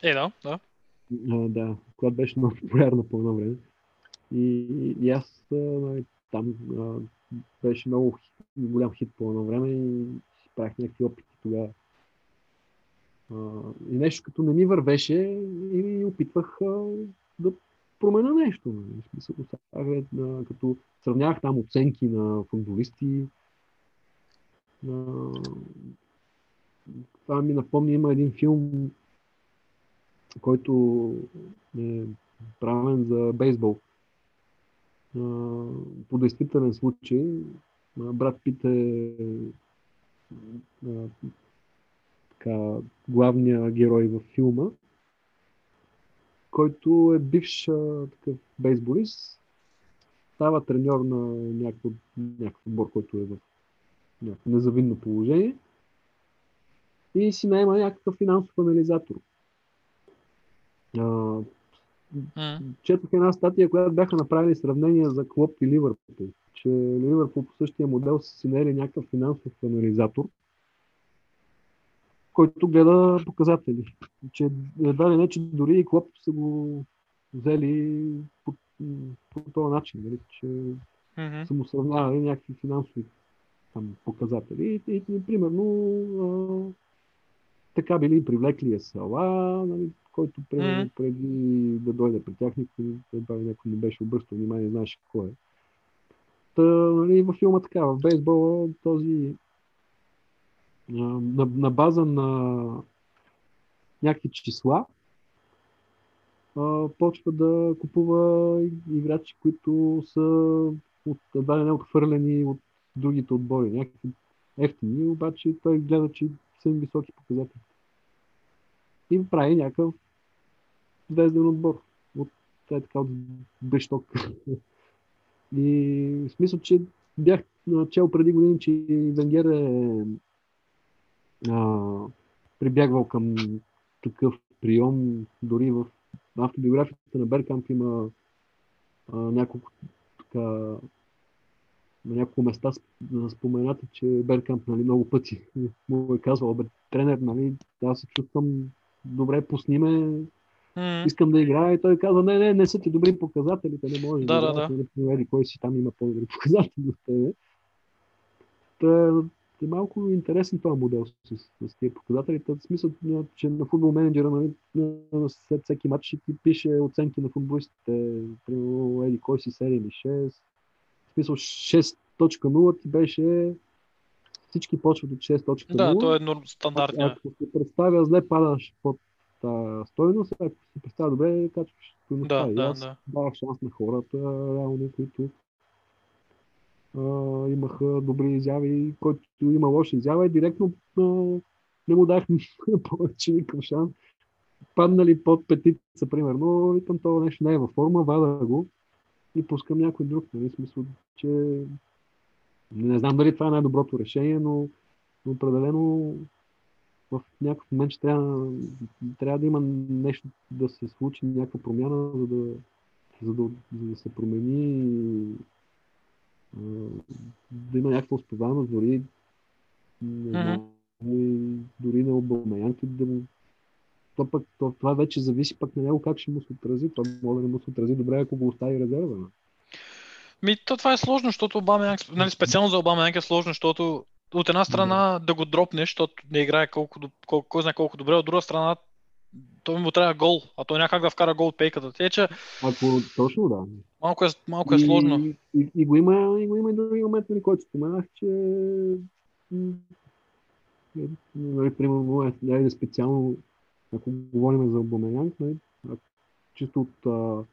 Е, да, да. а, да, която беше много популярна по едно време. И, и аз а, нали, там а, беше много голям хит по едно време и си правих някакви опити тогава. И нещо като не ми вървеше и опитвах да променя нещо. нали. В смисъл, като сравнявах там оценки на футболисти. Това ми напомня, има един филм, който е правен за бейсбол. По действителен случай, брат Пит е така, главният герой във филма, който е бивш такъв бейсболист, става треньор на някакъв, някакъв отбор, който е в някакво незавидно положение и си найма някакъв финансов анализатор. А, четох една статия, която бяха направили сравнение за Клоп и Ливърпул. Че Ливърпул по същия модел са си наели някакъв финансов анализатор, който гледа показатели. Че едва ли не, че дори и Клоп са го взели по, по този начин, нали, че Мгм. са му сравнявали някакви финансови там, показатели. И, и, и примерно а, така били привлекли Сала, нали, който примерно Мгм. преди да дойде при тях, никой, едва ли някой не беше обръщал внимание, не знаеше кой е. Та, нали, във филма така, в бейсбола този на, на база на някакви числа а, почва да купува играчи, които са от, едва не отхвърлени от другите отбори. Някакви ефтини, обаче той гледа, че са им високи показатели. И прави някакъв звезден отбор. От, е така, от бешток. И в смисъл, че бях чел преди години, че Венгер е а, прибягвал към такъв прием, дори в автобиографията на Беркамп има а, няколко така на няколко места сп- споменати, че Беркамп нали, много пъти му е казвал, бе, тренер, нали, аз се чувствам добре, пусни ме, Мгм. искам да играя и той казва, не, не, не са ти добри показателите, не можеш Да, да, да. нали, примери, кой си там има по-добри показатели от тебе. Та, е малко интересен този модел с, с, с тия показатели. Та, в смисъл, че на футбол менеджера нали, на- на- след всеки матч ще ти пише оценки на футболистите. Примерно, еди, кой си 7 или 6. В смисъл 6.0 ти беше всички почват от 6.0. Да, то е норм, стандартния. Ако се представя зле, падаш под тази стойност, ако се представя добре, качваш стойността. Да, И да, аз да. давах шанс на хората, реално, които а, имаха добри изяви, който има лоша изява и директно а, не му дах повече никакъв шанс. Паднали под петица, примерно, викам, това нещо не е във форма, вада го и пускам някой друг. Нали? Смисъл, че не знам дали това е най-доброто решение, но но определено в някакъв момент ще трябва, трябва да има нещо да се случи, някаква промяна, за да, за да, за да се промени да има някаква успеваемост, дори не и дори на Обамеянки да му то пък, то, това вече зависи пък на него как ще му се отрази. То може да не му се отрази добре, ако го остави резерва. Ми, то това е сложно, защото Обама, нали, специално за Обама е сложно, защото от една страна да го дропнеш, защото не играе колко, колко, кой знае колко добре, от друга страна той му трябва гол, а той няма как да вкара гол от пейката. Те, че Ако точно да. Малко е, малко е сложно. И, и, го има, и го има и други момент, нали, който споменах, че нали, примерно, е, да специално, ако говорим за Обамеянг, нали, чисто от а,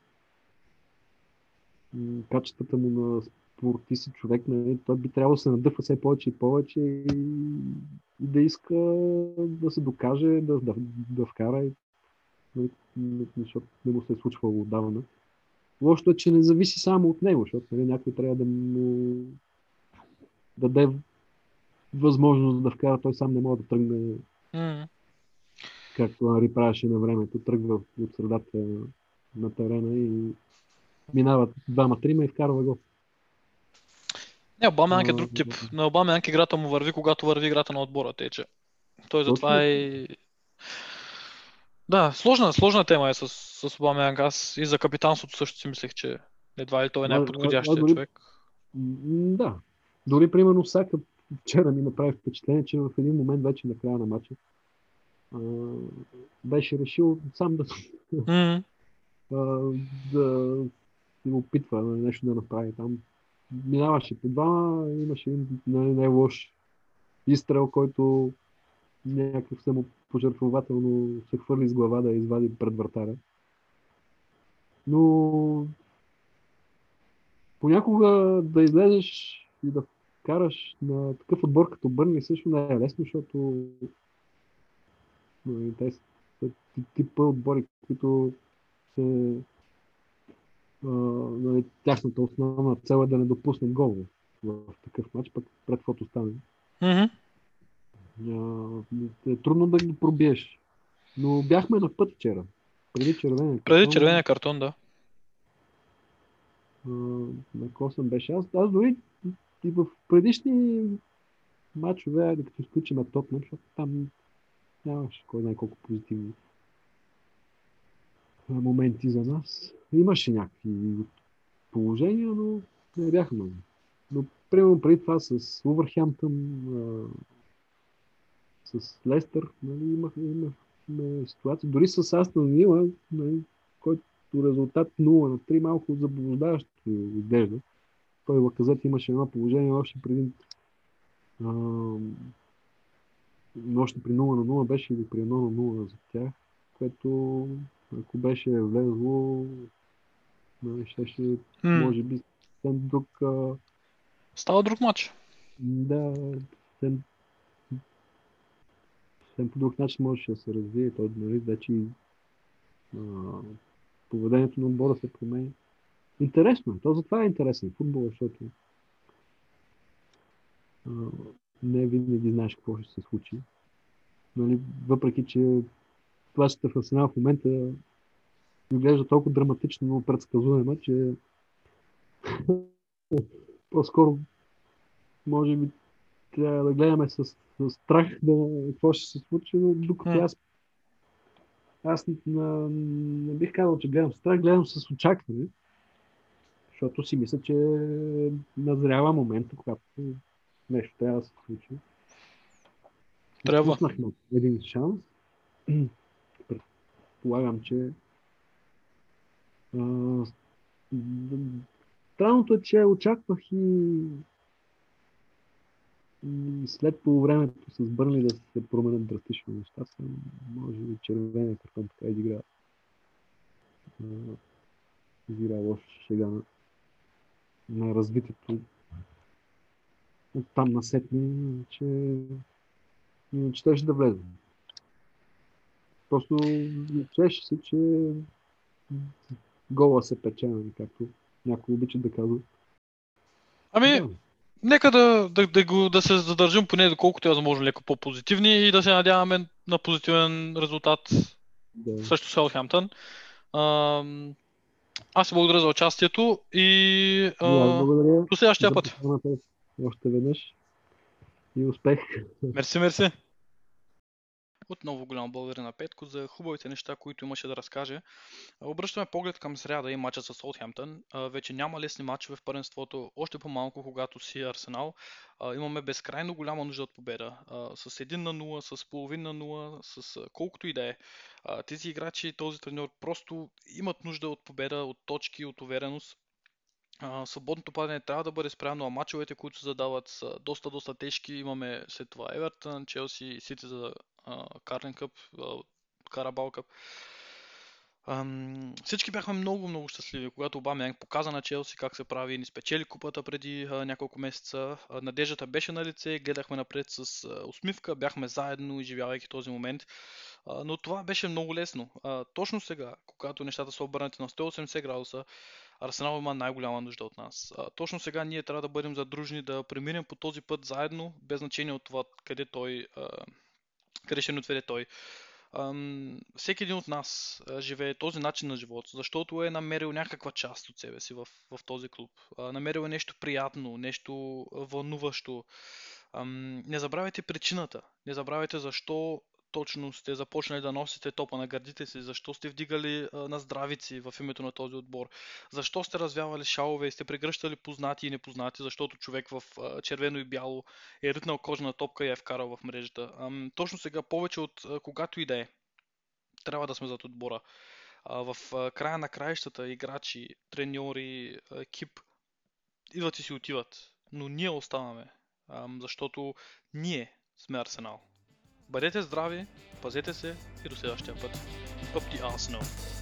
качествата му на спортист човек, нали, той би трябвало да се надъхва все повече и повече и, и да иска да се докаже, да, да, да вкара нали, защото не му се е случвало отдавна. Лошото е, че не зависи само от него, защото нали, някой трябва да му даде възможност да вкара, той сам не може да тръгне, М. както Ари правеше на времето, тръгва от средата на терена и минават двама-трима и вкарва го. Не, Обама е друг тип. На Обама играта му върви, когато върви играта на отбора, тъй че. Той затова е... Да, сложна, сложна тема е с, с Обама Аз и за капитанството също си мислех, че едва ли той е най-подходящия човек. Да. Дори, примерно, всяка вчера ми направи впечатление, че в един момент вече на края на матча беше решил сам да, а, да се опитва нещо да направи там. Минаваше по двама, имаше един най-лош изстрел, който някакъв само пожертвователно се хвърли с глава да извади пред вратаря. Но понякога да излезеш и да караш на такъв отбор като Бърни също не е лесно, защото те са ти- типа отбори, които се нали, тяхната основна цел е да не допуснат гол в, такъв матч, пък пред каквото стане. Мгм. Е трудно да ги пробиеш. Но бяхме на път вчера. Преди червения. Преди картон, червения картон, да. на Косъм беше. Аз, аз дори и в предишни матчове, като изключим Тотнам, защото там нямаше кой знае колко позитивни моменти за нас. Имаше някакви положения, но не бяха много. Но примерно преди това с Увърхемптън, с Лестър, нали, имахме, имахме ситуация. Дори с Астон Вила, нали, който резултат 0 на 3 малко заблуждаващо изглежда. Той Лаказет имаше едно положение още преди а, още при 0 на 0 беше или при 1 на 0 за тях, което ако беше влезло, нали, ще, ще М. може би съвсем друг а, Става друг матч. да, съвсем, съвсем по друг начин можеше да се развие. Той нали, вече и, а, поведението на отбора се промени. Интересно е. То затова е интересен футбол, защото а, не винаги знаеш какво ще се случи. Нали, въпреки, че ще в Арсенал в момента изглежда толкова драматично, но предсказуемо, че по-скоро може би трябва да гледаме с, с страх да какво ще се случи, докато аз аз не, не бих казал, че гледам с страх, гледам с очакване, защото си мисля, че назрява момента, когато нещо трябва да се случи. Трябва. Изпуснахме един шанс. Предполагам, че а, Странното е, че очаквах и, и след по времето с Бърли да се променят драстично неща. Съм, може би червения картон така изигра. Изигра лоша шега на, на развитието от там насетне, че иначе щеше да влезе. Просто чеше се, че гола се пече, нали, както някой обича да казва. Ами. Нека да, да, да, го, да се задържим поне доколкото е възможно леко по-позитивни и да се надяваме на позитивен резултат Да. Селхемптън. Ам, Аз се благодаря за участието и а, до следващия път. още веднъж и успех. Мерси, мерси. Отново голямо благодаря на Петко за хубавите неща, които имаше да разкаже. Обръщаме поглед към сряда и мача с Саутхемптън. А, Вече няма лесни мачове в първенството, още по-малко когато си Арсенал. Имаме безкрайно голяма нужда от победа. С 1 на 0, с половин на 0, с колкото и да е. Тези играчи, този треньор просто имат нужда от победа, от точки, от увереност. А, свободното падане трябва да бъде спряно, а мачовете, които се задават са доста, доста тежки. Имаме след това Евертън, Челси и Сити за Карлен Къп, Карабал Къп. Всички бяхме много, много щастливи, когато Обамянг показа на Челси как се прави и ни спечели купата преди а, няколко месеца. А, надеждата беше на лице, гледахме напред с а, усмивка, бяхме заедно, изживявайки този момент. А, но това беше много лесно. А, точно сега, когато нещата са обърнати на 180 градуса, Арсенал има най-голяма нужда от нас. А, точно сега ние трябва да бъдем задружни, да преминем по този път заедно, без значение от това къде той, а, къде ще ни отведе той. Ам, всеки един от нас а, живее този начин на живот, защото е намерил някаква част от себе си в, в този клуб. А, намерил е нещо приятно, нещо вълнуващо. Ам, не забравяйте причината. Не забравяйте защо точно сте започнали да носите топа на гърдите си, защо сте вдигали на здравици в името на този отбор, защо сте развявали шалове и сте прегръщали познати и непознати, защото човек в червено и бяло е ритнал кожна топка и я е вкарал в мрежата. Точно сега, повече от когато и да е, трябва да сме зад отбора. В края на краищата играчи, треньори, екип идват и си отиват, но ние оставаме, ам, защото ние сме Арсенал. Бъдете здрави, пазете се и до следващия път. Up the Arsenal!